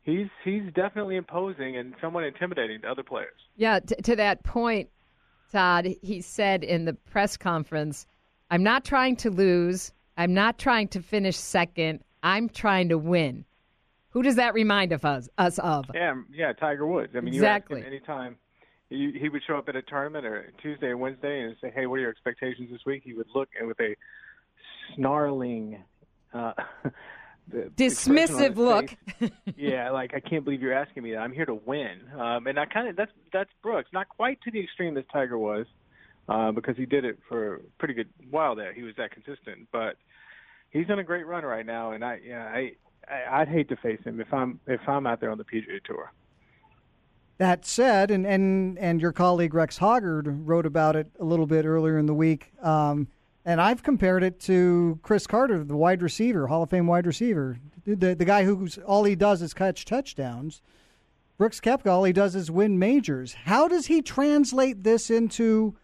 [SPEAKER 21] he's he's definitely imposing and somewhat intimidating to other players.
[SPEAKER 9] Yeah, t- to that point, Todd, he said in the press conference, I'm not trying to lose. I'm not trying to finish second. I'm trying to win. Who does that remind of us, us of?
[SPEAKER 21] Yeah, yeah, Tiger Woods. I mean,
[SPEAKER 9] Exactly.
[SPEAKER 21] anytime he, he would show up at a tournament or Tuesday or Wednesday and say, "Hey, what are your expectations this week?" He would look and with a snarling, uh,
[SPEAKER 9] Dismissive look.
[SPEAKER 21] face, yeah, like I can't believe you're asking me that. I'm here to win, um, and I kind of that's that's Brooks. Not quite to the extreme as Tiger was, uh, because he did it for a pretty good while there. He was that consistent, but he's on a great run right now, and I yeah I. I'd hate to face him if I'm if I'm out there on the PGA Tour.
[SPEAKER 10] That said, and, and, and your colleague Rex Hoggard wrote about it a little bit earlier in the week, um, and I've compared it to Cris Carter, the wide receiver, Hall of Fame wide receiver, the, the guy who's all he does is catch touchdowns. Brooks Koepka, all he does is win majors. How does he translate this into,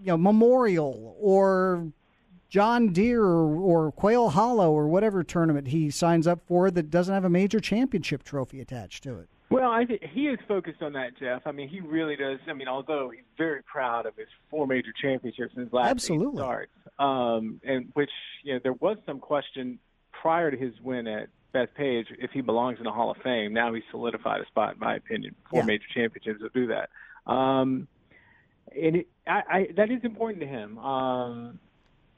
[SPEAKER 10] you know, Memorial or John Deere or, or Quail Hollow or whatever tournament he signs up for that doesn't have a major championship trophy attached to it.
[SPEAKER 21] Well, I think he is focused on that, Jeff. I mean, he really does. I mean, although he's very proud of his four major championships in his last
[SPEAKER 10] Absolutely.
[SPEAKER 21] starts, um, and which you know there was some question prior to his win at Bethpage if he belongs in the Hall of Fame. Now he's solidified a spot, in my opinion. Four
[SPEAKER 10] Yeah.
[SPEAKER 21] major championships will do that. Um, and it, I, I, that is important to him. Um,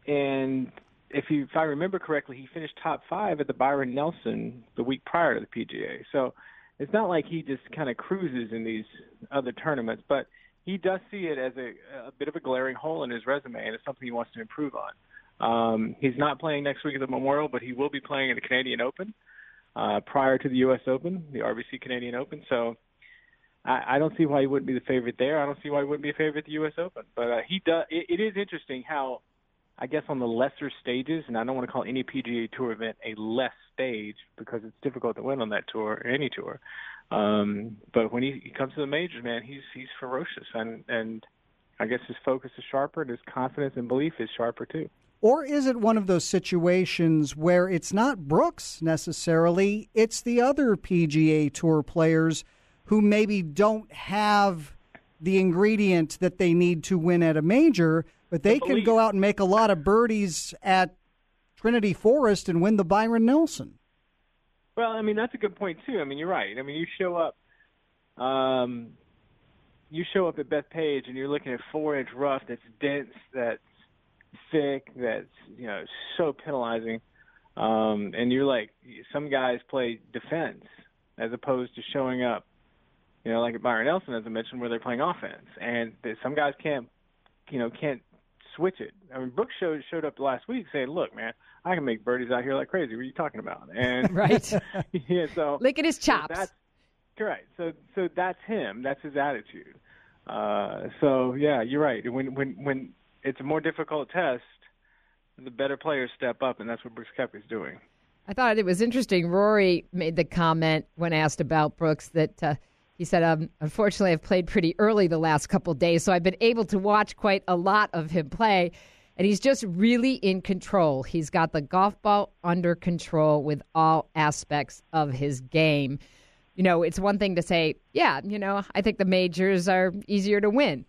[SPEAKER 21] and if you, if I remember correctly, he finished top five at the Byron Nelson the week prior to the PGA. So it's not like he just kind of cruises in these other tournaments, but he does see it as a, a bit of a glaring hole in his resume, and it's something he wants to improve on. Um, he's not playing next week at the Memorial, but he will be playing in the Canadian Open uh, prior to the U.S. Open, the RBC Canadian Open. So I, I don't see why he wouldn't be the favorite there. I don't see why he wouldn't be a favorite at the U.S. Open. But uh, he does. It, it is interesting how, I guess, on the lesser stages, and I don't want to call any PGA Tour event a less stage because it's difficult to win on that tour, or any tour. Um, but when he, he comes to the majors, man, he's he's ferocious, and and I guess his focus is sharper, and his confidence and belief is sharper too.
[SPEAKER 10] Or is it one of those situations where it's not Brooks necessarily, it's the other PGA Tour players who maybe don't have the ingredient that they need to win at a major, but they can go out and make a lot of birdies at Trinity Forest and win the Byron Nelson?
[SPEAKER 21] Well, I mean that's a good point too. I mean you're right. I mean you show up, um, you show up at Bethpage and you're looking at four inch rough that's dense, that's thick, that's you know so penalizing, um, and you're like some guys play defense as opposed to showing up, you know, like at Byron Nelson as I mentioned, where they're playing offense, and some guys can't, you know, can't switch it. I mean Brooks showed showed up last week saying, "Look, man." I can make birdies out here like crazy. What are you talking about? And
[SPEAKER 9] Right.
[SPEAKER 21] yeah, so
[SPEAKER 9] Look at his
[SPEAKER 21] so
[SPEAKER 9] chops.
[SPEAKER 21] that's correct. So so that's him. That's his attitude. Uh, so yeah, you're right. When when when it's a more difficult test, the better players step up, and that's what Brooks Koepka's doing.
[SPEAKER 9] I thought it was interesting. Rory made the comment when asked about Brooks that uh, he said, um, "Unfortunately, I've played pretty early the last couple days, so I've been able to watch quite a lot of him play." And he's just really in control. He's got the golf ball under control with all aspects of his game. You know, it's one thing to say, yeah, you know, I think the majors are easier to win,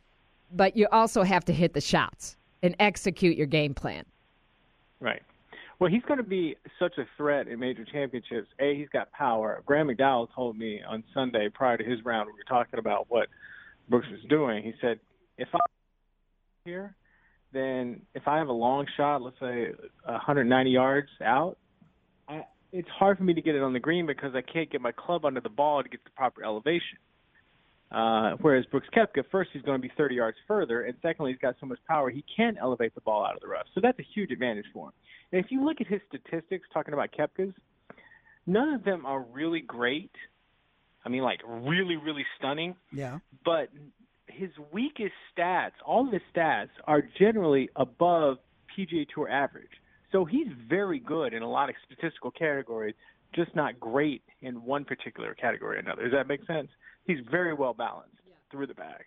[SPEAKER 9] but you also have to hit the shots and execute your game plan.
[SPEAKER 21] Right. Well, he's going to be such a threat in major championships. A, he's got power. Graham McDowell told me on Sunday prior to his round, we were talking about what Brooks was doing. He said, if I'm here, then if I have a long shot, let's say 190 yards out, I, it's hard for me to get it on the green because I can't get my club under the ball to get the proper elevation. Uh, whereas Brooks Koepka, first he's going to be 30 yards further, and secondly he's got so much power he can elevate the ball out of the rough. So that's a huge advantage for him. And if you look at his statistics, talking about Koepka's, none of them are really great. I mean, like really, really stunning.
[SPEAKER 10] Yeah.
[SPEAKER 21] But his weakest stats, all of his stats, are generally above PGA Tour average. So he's very good in a lot of statistical categories, just not great in one particular category or another. Does that make sense? He's very well balanced through the bag.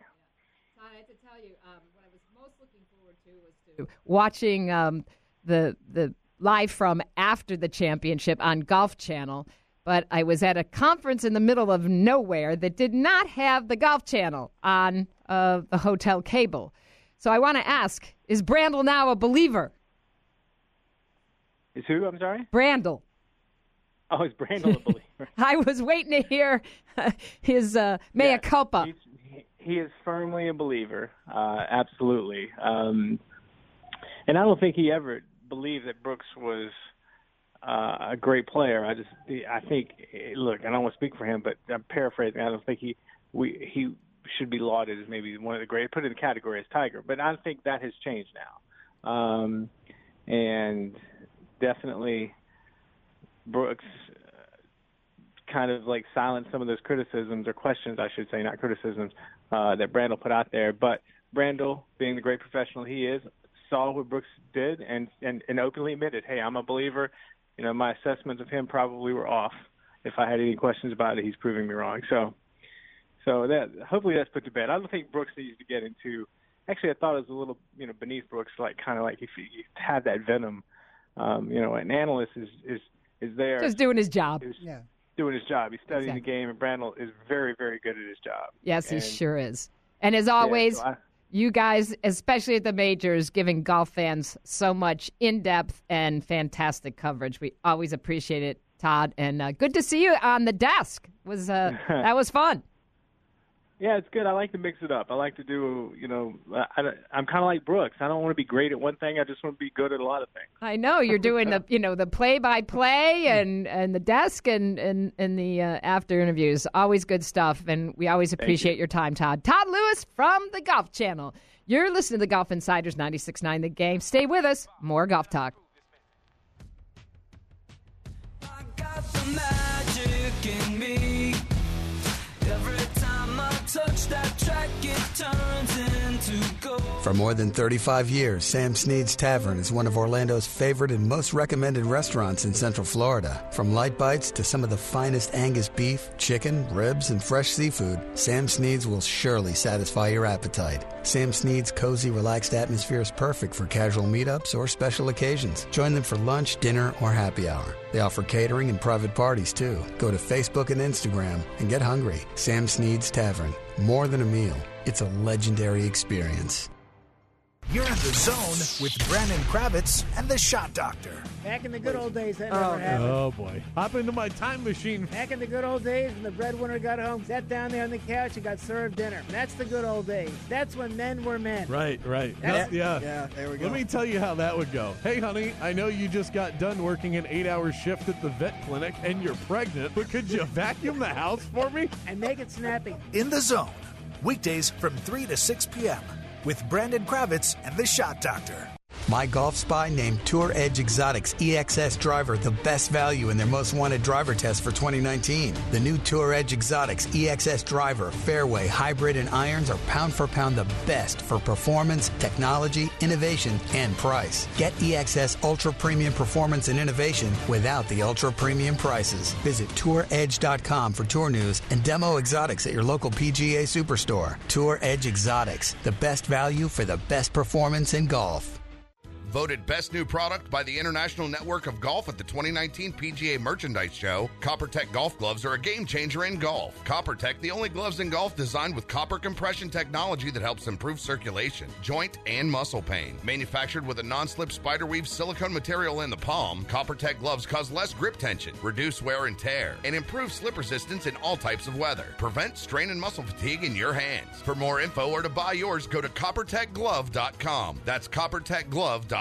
[SPEAKER 9] I have to tell you, um, what I was most looking forward to was to watching um, the the live from after the championship on Golf Channel. But I was at a conference in the middle of nowhere that did not have the Golf Channel on uh, the hotel cable. So I want to ask: Is Brandel now a believer?
[SPEAKER 21] Is who? I'm sorry.
[SPEAKER 9] Brandel.
[SPEAKER 21] Oh, is Brandel a believer?
[SPEAKER 9] I was waiting to hear his uh, mea culpa.
[SPEAKER 21] He, he is firmly a believer, uh, absolutely. Um, and I don't think he ever believed that Brooks was uh, a great player. I just, I think, look, I don't want to speak for him, but I'm paraphrasing. I don't think he, we, he should be lauded as maybe one of the great, put in the category as Tiger. But I think that has changed now, um, and definitely Brooks uh, kind of like silenced some of those criticisms or questions, I should say, not criticisms uh, that Brandel put out there. But Brandel, being the great professional he is, saw what Brooks did and, and, and openly admitted, hey, I'm a believer. You know, my assessments of him probably were off. If I had any questions about it, he's proving me wrong. So, so that hopefully that's put to bed. I don't think Brooks needs to get into actually I thought it was a little you know beneath Brooks, like kind of like if he had that venom. Um, you know, an analyst is is is there
[SPEAKER 9] Just doing his job.
[SPEAKER 21] is
[SPEAKER 10] Yeah.
[SPEAKER 21] doing his job. He's studying
[SPEAKER 9] Exactly.
[SPEAKER 21] the game, and Brandel is very very good at his job.
[SPEAKER 9] Yes, he sure is. And as always,
[SPEAKER 21] so I-
[SPEAKER 9] you guys, especially at the majors, giving golf fans so much in depth and fantastic coverage. We always appreciate it, Todd. And uh, good to see you on the desk. Was uh, that was fun?
[SPEAKER 21] Yeah, it's good. I like to mix it up. I like to do, you know, I, am kind of like Brooks. I don't want to be great at one thing. I just want to be good at a lot of things.
[SPEAKER 9] I know you're doing the you know the play by play and and the desk and and and the uh, after interviews. Always good stuff, and we always appreciate your time, Todd. Todd Lewis from the Golf Channel. You're listening to the Golf Insiders 96.9 The Game. Stay with us. More golf talk.
[SPEAKER 8] the magic in me.
[SPEAKER 6] For more than 35 years, Sam Snead's Tavern is one of Orlando's favorite and most recommended restaurants in Central Florida. From light bites to some of the finest Angus beef, chicken, ribs, and fresh seafood, Sam Snead's will surely satisfy your appetite. Sam Snead's cozy, relaxed atmosphere is perfect for casual meetups or special occasions. Join them for lunch, dinner, or happy hour. They offer catering and private parties too. Go to Facebook and Instagram and get hungry. Sam Snead's Tavern. More than a meal, it's a legendary experience.
[SPEAKER 1] You're in the zone with Brandon Kravitz and the Shot Doctor.
[SPEAKER 22] Back in the good old days, that
[SPEAKER 23] Oh,
[SPEAKER 22] never happened.
[SPEAKER 23] oh, boy. Hop into my time machine.
[SPEAKER 22] Back in the good old days when the breadwinner got home, sat down there on the couch, and got served dinner. That's the good old days. That's when men were men.
[SPEAKER 23] Right, right.
[SPEAKER 22] That's-
[SPEAKER 23] yeah.
[SPEAKER 22] Yeah, there we go.
[SPEAKER 23] Let me tell you how that would go. Hey, honey, I know you just got done working an eight hour shift at the vet clinic and you're pregnant, but could you vacuum the house for me?
[SPEAKER 22] And make it snappy.
[SPEAKER 1] In the zone, weekdays from 3 to 6 p.m. with Brandon Kravitz and the Shot Doctor.
[SPEAKER 6] My Golf Spy named Tour Edge Exotics EXS driver the best value in their most wanted driver test for 2019. The new Tour Edge Exotics EXS driver, fairway, hybrid, and irons are pound for pound the best for performance, technology, innovation, and price. Get EXS Ultra Premium Performance and Innovation without the ultra premium prices. Visit touredge.com for tour news and demo exotics at your local PGA Superstore. Tour Edge Exotics, the best value for the best performance in golf.
[SPEAKER 13] Voted best new product by the International Network of Golf at the 2019 PGA Merchandise Show, CopperTech golf gloves are a game changer in golf. CopperTech, the only gloves in golf designed with copper compression technology that helps improve circulation, joint, and muscle pain. Manufactured with a non-slip spiderweave silicone material in the palm, CopperTech gloves cause less grip tension, reduce wear and tear, and improve slip resistance in all types of weather. Prevent strain and muscle fatigue in your hands. For more info or to buy yours, go to coppertechglove.com. That's coppertechglove.com.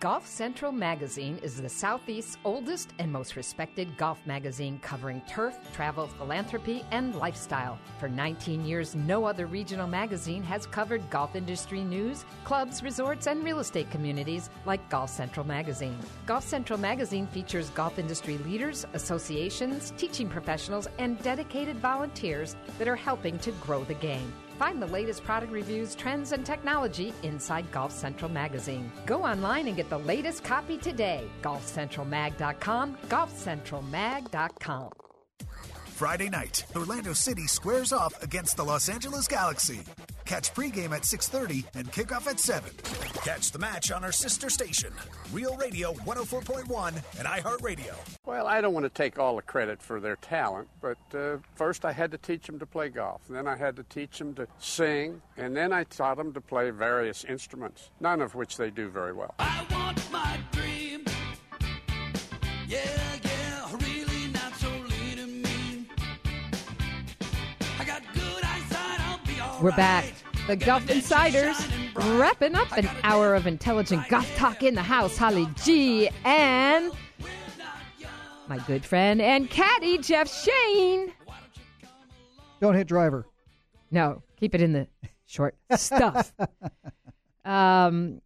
[SPEAKER 9] Golf Central Magazine is the Southeast's oldest and most respected golf magazine covering turf, travel, philanthropy, and lifestyle. For 19 years, no other regional magazine has covered golf industry news, clubs, resorts, and real estate communities like Golf Central Magazine. Golf Central Magazine features golf industry leaders, associations, teaching professionals, and dedicated volunteers that are helping to grow the game. Find the latest product reviews, trends, and technology inside Golf Central Magazine. Go online and get the latest copy today. GolfCentralMag.com, GolfCentralMag.com.
[SPEAKER 1] Friday night, Orlando City squares off against the Los Angeles Galaxy. Catch pregame at 6:30 and kickoff at 7. Catch the match on our sister station, Real Radio 104.1 and iHeartRadio.
[SPEAKER 24] Well, I don't want to take all the credit for their talent, but uh, first I had to teach them to play golf. Then I had to teach them to sing, and then I taught them to play various instruments, none of which they do very well.
[SPEAKER 8] I want my dream. Yeah, yeah,
[SPEAKER 9] We're back. The Golf Insiders wrapping up an hour of intelligent golf talk in the house. Holly G and my good friend and caddy Jeff Shane.
[SPEAKER 10] Don't hit driver.
[SPEAKER 9] No, keep it in the short stuff. um,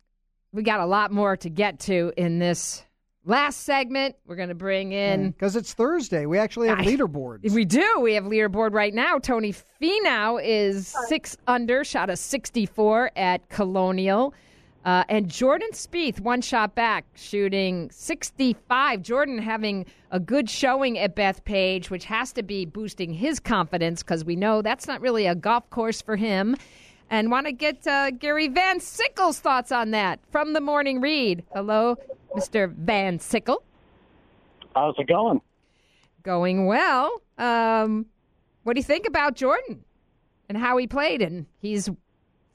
[SPEAKER 9] we got a lot more to get to in this last segment. We're going to bring in
[SPEAKER 10] Because it's Thursday. We actually have
[SPEAKER 9] I-
[SPEAKER 10] leaderboards.
[SPEAKER 9] We do. We have leaderboard right now. Tony Finau is six under, shot a 64 at Colonial. Uh, and Jordan Spieth, one shot back, shooting 65. Jordan having a good showing at Bethpage, which has to be boosting his confidence because we know that's not really a golf course for him. And want to get uh, Gary Van Sickle's thoughts on that from the morning read. Hello, Mr. Van Sickle.
[SPEAKER 25] How's it going?
[SPEAKER 9] Going well. Um, what do you think about Jordan and how he played? And he's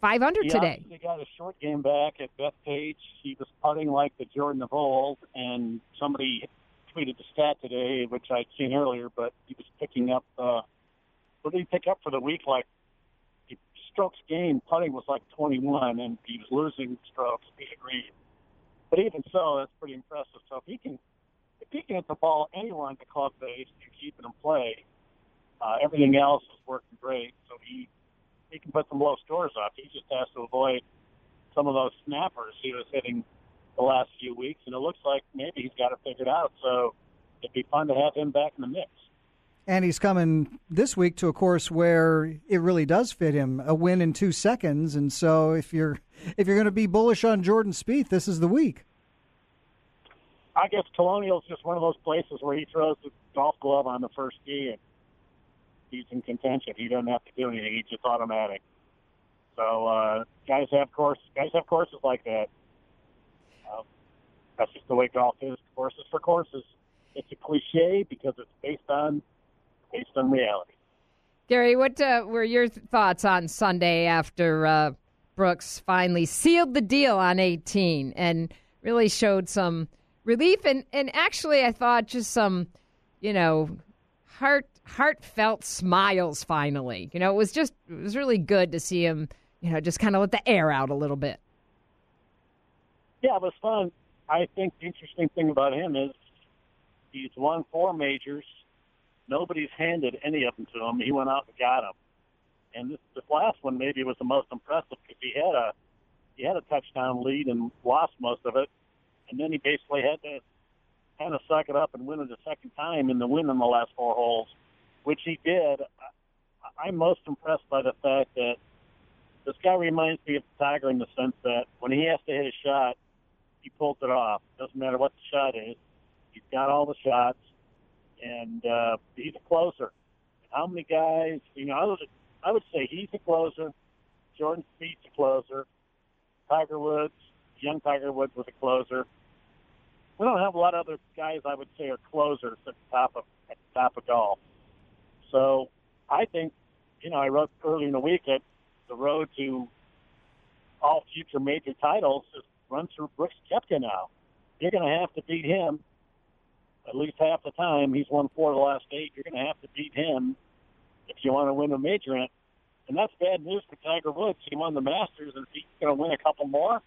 [SPEAKER 9] five under
[SPEAKER 25] he
[SPEAKER 9] today.
[SPEAKER 25] obviously got a short game back at Bethpage. He was putting like the Jordan of old, and somebody tweeted the stat today, which I'd seen earlier, but he was picking up. Uh, what did he pick up for the week? Like he, strokes gained, putting was like 21, and he was losing strokes. We agreed, but even so, that's pretty impressive. So if he can, if he can hit the ball anywhere on the club base and keep it in play, uh, everything else is working great. So he he can put some low scores up. He just has to avoid some of those snappers he was hitting the last few weeks, and it looks like maybe he's got it figured out. So it'd be fun to have him back in the mix.
[SPEAKER 10] And he's coming this week to a course where it really does fit him, a win in two seconds. And so if you're if you're going to be bullish on Jordan Spieth, this is the week.
[SPEAKER 25] I guess Colonial is just one of those places where he throws the golf glove on the first tee and he's in contention. He doesn't have to do anything; he's just automatic. So uh, guys have course guys have courses like that. Uh, that's just the way golf is. Courses for courses. It's a cliche because it's based on based on reality.
[SPEAKER 9] Gary, what uh, were your thoughts on Sunday after uh, Brooks finally sealed the deal on 18 and really showed some relief and, and actually I thought just some, you know, heart heartfelt smiles finally. You know, it was just it was really good to see him, you know, just kind of let the air out a little bit.
[SPEAKER 25] Yeah, it was fun. I think the interesting thing about him is he's won four majors. Nobody's handed any of them to him. He went out and got them. And this, this last one maybe was the most impressive because he had a he had a touchdown lead and lost most of it, and then he basically had to kind of suck it up and win it a second time in the win in the last four holes, which he did. I, I'm most impressed by the fact that this guy reminds me of Tiger in the sense that when he has to hit a shot, he pulls it off. Doesn't matter what the shot is. He's got all the shots, and uh, he's a closer. How many guys? You know, I would I would say he's a closer. Jordan Spieth's a closer. Tiger Woods, young Tiger Woods was a closer. We don't have a lot of other guys I would say are closers at the top of at the top of golf. So I think, you know, I wrote earlier in the week that the road to all future major titles is run through Brooks Koepka now. You're going to have to beat him at least half the time. He's won four of the last eight. You're going to have to beat him if you want to win a major. And that's bad news for Tiger Woods. He won the Masters, and he's going to win a couple more.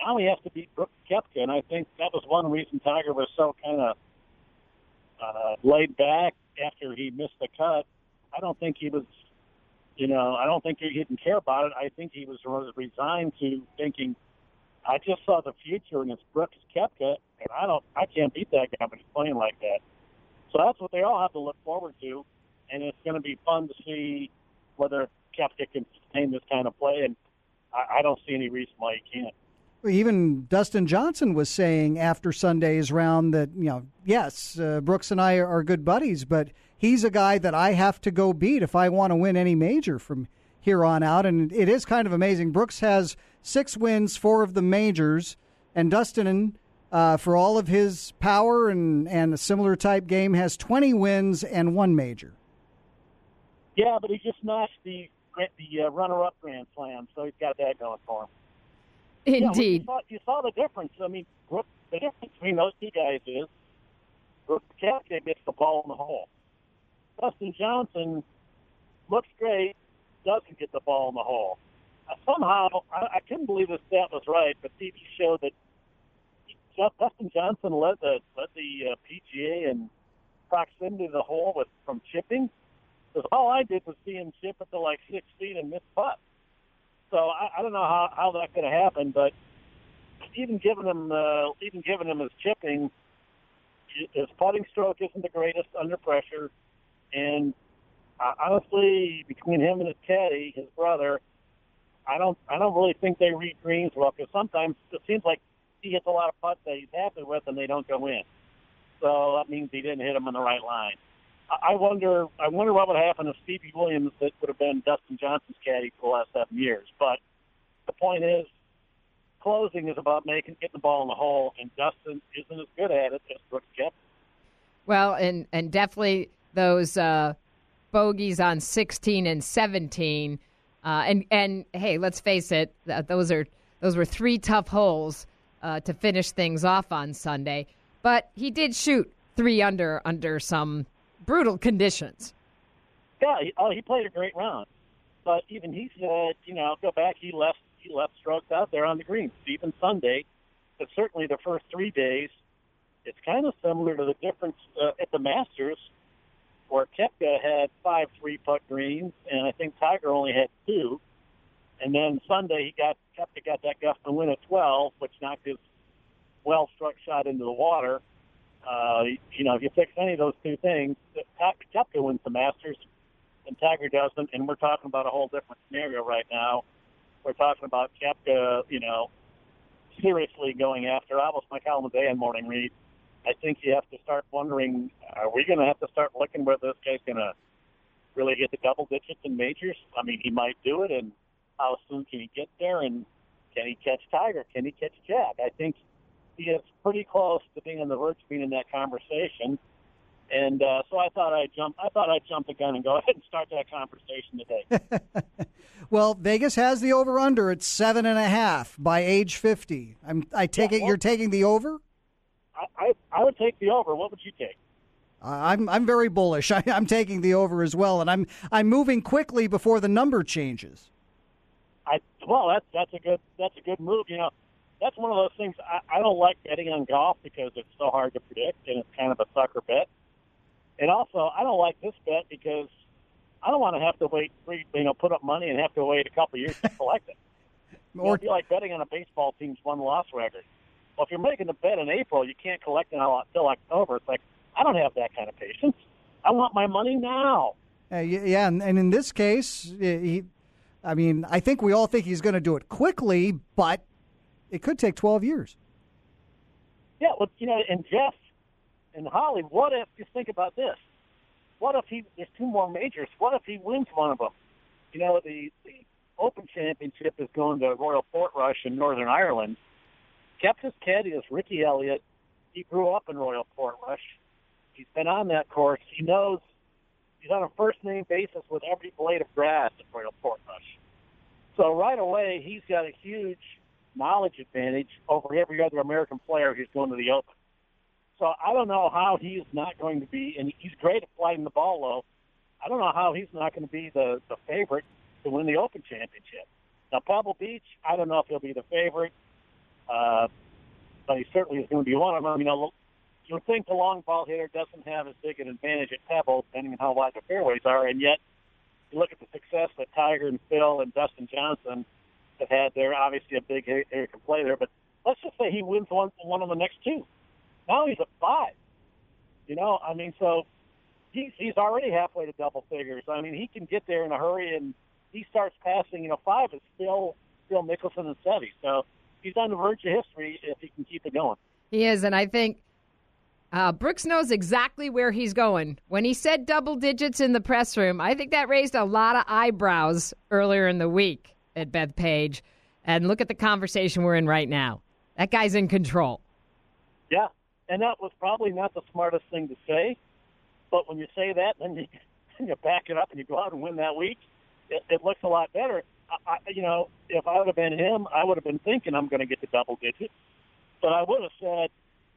[SPEAKER 25] Now he has to beat Brooks Koepka, and I think that was one reason Tiger was so kind of uh, laid back after he missed the cut. I don't think he was, you know, I don't think he didn't care about it. I think he was resigned to thinking, I just saw the future, and it's Brooks Koepka, and I don't, I can't beat that guy, but he's playing like that. So that's what they all have to look forward to, and it's going to be fun to see whether Koepka can sustain this kind of play, and I, I don't see any reason why he can't.
[SPEAKER 10] Even Dustin Johnson was saying after Sunday's round that, you know, yes, uh, Brooks and I are, are good buddies, but he's a guy that I have to go beat if I want to win any major from here on out. And it is kind of amazing. Brooks has six wins, four of the majors, and Dustin, uh, for all of his power and, and a similar type game, has 20 wins and one major.
[SPEAKER 25] Yeah, but he just notched the the uh, runner-up Grand Slam, so he's got that going for him.
[SPEAKER 9] Indeed.
[SPEAKER 25] Yeah, well, you, saw, you saw the difference. I mean, Brooke, the difference between those two guys is Brooke Koepka gets the ball in the hole. Dustin Johnson looks great, doesn't get the ball in the hole. Uh, somehow, I, I couldn't believe this stat was right, but TV showed that Dustin Johnson led the led the uh, PGA in proximity to the hole with from chipping. Because all I did was see him chip it to like six feet and miss putt. So I, I don't know how, how that could have happened, but even giving him uh, even giving him his chipping, his putting stroke isn't the greatest under pressure, and uh, honestly, between him and his caddy, his brother, I don't I don't really think they read greens well because sometimes it seems like he hits a lot of putts that he's happy with and they don't go in. So that means he didn't hit them in the right line. I wonder. I wonder what would happen if Stevie Williams that would have been Dustin Johnson's caddy for the last seven years. But the point is, closing is about making getting the ball in the hole, and Dustin isn't as good at it as Brooks Koepka.
[SPEAKER 9] Well, and and definitely those uh, bogeys on 16 and 17. Uh, and and hey, let's face it, those are those were three tough holes uh, to finish things off on Sunday. But he did shoot three under under some brutal conditions.
[SPEAKER 25] Yeah, oh, he played a great round. But even he said, you know, go back. He left he left strokes out there on the greens. Even Sunday, but certainly the first three days, it's kind of similar to the difference uh, at the Masters, where Koepka had five three putt greens, and I think Tiger only had two. And then Sunday he got Koepka got that gust to win at 12, which knocked his well struck shot into the water. Uh, you know, if you fix any of those two things, Koepka wins the Masters, and Tiger doesn't. And we're talking about a whole different scenario right now. We're talking about Koepka, you know, seriously going after almost my column today on Morning Read. I think you have to start wondering: Are we going to have to start looking where this guy's going to really get the double digits in majors? I mean, he might do it, and how soon can he get there? And can he catch Tiger? Can he catch Jack? I think he is pretty close to being on the verge of being in that conversation. And uh, so I thought I'd jump. I thought I'd jump the gun and go ahead and start that conversation today.
[SPEAKER 10] well, Vegas has the over under at seven and a half by age fifty. I'm, I take
[SPEAKER 25] Yeah,
[SPEAKER 10] it
[SPEAKER 25] well-
[SPEAKER 10] you're taking the over.
[SPEAKER 25] I, I I would take the over. What would you take?
[SPEAKER 10] I'm I'm very bullish. I, I'm taking the over as well, and I'm I'm moving quickly before the number changes.
[SPEAKER 25] I well, that's that's a good that's a good move. You know, that's one of those things. I, I don't like betting on golf because it's so hard to predict and it's kind of a sucker bet. And also, I don't like this bet because I don't want to have to wait, three, you know, put up money and have to wait a couple of years to collect it. You know,
[SPEAKER 10] Or-
[SPEAKER 25] it'd be like betting on a baseball team's one-loss record. Well, if you're making a bet in April, you can't collect it until October. It's like I don't have that kind of patience. I want my money now.
[SPEAKER 10] Uh, yeah, and, and in this case, he, I mean, I think we all think he's going to do it quickly, but it could take 12 years.
[SPEAKER 25] Yeah, well, you know, and Jeff and Holly, what if, just think about this. What if he, there's two more majors, what if he wins one of them? You know, the, the Open Championship is going to Royal Portrush in Northern Ireland. Kept caddy is Ricky Elliott. He grew up in Royal Portrush. He's been on that course. He knows he's on a first name basis with every blade of grass at Royal Portrush. So right away, he's got a huge knowledge advantage over every other American player who's going to the Open. So I don't know how he's not going to be, and he's great at flying the ball low. I don't know how he's not going to be the, the favorite to win the Open Championship. Now, Pebble Beach, I don't know if he'll be the favorite, uh, but he certainly is going to be one of them. You know, you think the long ball hitter doesn't have as big an advantage at Pebble, depending on how wide the fairways are, and yet you look at the success that Tiger and Phil and Dustin Johnson have had there. Obviously, a big area can play there, but let's just say he wins one one of the next two. Now he's at five. You know, I mean, so he's he's already halfway to double figures. I mean, he can get there in a hurry, and he starts passing. You know, five is still still Nicholson and Seve. So he's on the verge of history if he can keep it going.
[SPEAKER 9] He is, and I think uh, Brooks knows exactly where he's going. When he said double digits in the press room, I think that raised a lot of eyebrows earlier in the week at Bethpage. And look at the conversation we're in right now. That guy's in control.
[SPEAKER 25] Yeah, and that was probably not the smartest thing to say, but when you say that, then you then you back it up and you go out and win that week. It, it looks a lot better. I, I, you know, if I would have been him, I would have been thinking I'm going to get the double digits, but I would have said,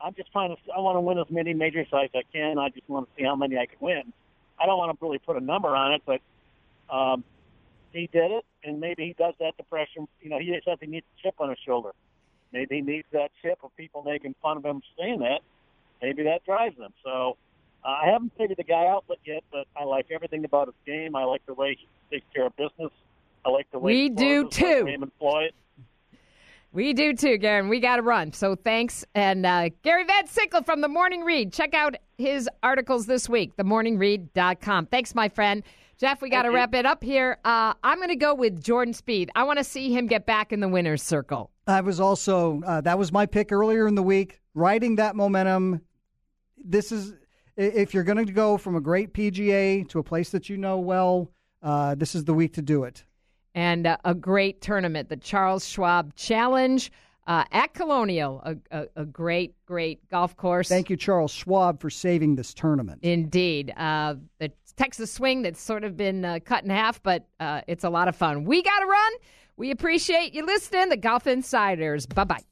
[SPEAKER 25] I'm just trying to. I want to win as many major sites as I can. I just want to see how many I can win. I don't want to really put a number on it, but um, he did it, and maybe he does that to pressure. You know, he says he needs a chip on his shoulder. Maybe he needs that chip of people making fun of him saying that. Maybe that drives him. So uh, I haven't figured the guy out yet, but I like everything about his game. I like the way he takes care of business. I like the way
[SPEAKER 9] We
[SPEAKER 25] he
[SPEAKER 9] do
[SPEAKER 25] closes like
[SPEAKER 9] too.
[SPEAKER 25] Raymond Floyd.
[SPEAKER 9] We do too, Garen. We got to run. So thanks. And uh, Gary Van Sickle from The Morning Read. Check out his articles this week, themorningread.com. Thanks, my friend. Jeff, we got to wrap it up here. Uh, I'm going to go with Jordan Spieth. I want to see him get back in the winner's circle.
[SPEAKER 10] I was also uh, that was my pick earlier in the week. Riding that momentum. This is if you're going to go from a great PGA to a place that you know well, uh, this is the week to do it.
[SPEAKER 9] And uh, a great tournament, the Charles Schwab Challenge uh, at Colonial, a, a, a great, great golf course.
[SPEAKER 10] Thank you, Charles Schwab, for saving this tournament.
[SPEAKER 9] Indeed. Uh, the Texas swing that's sort of been uh, cut in half, but uh, it's a lot of fun. We got to run. We appreciate you listening. The Golf Insiders. Bye bye.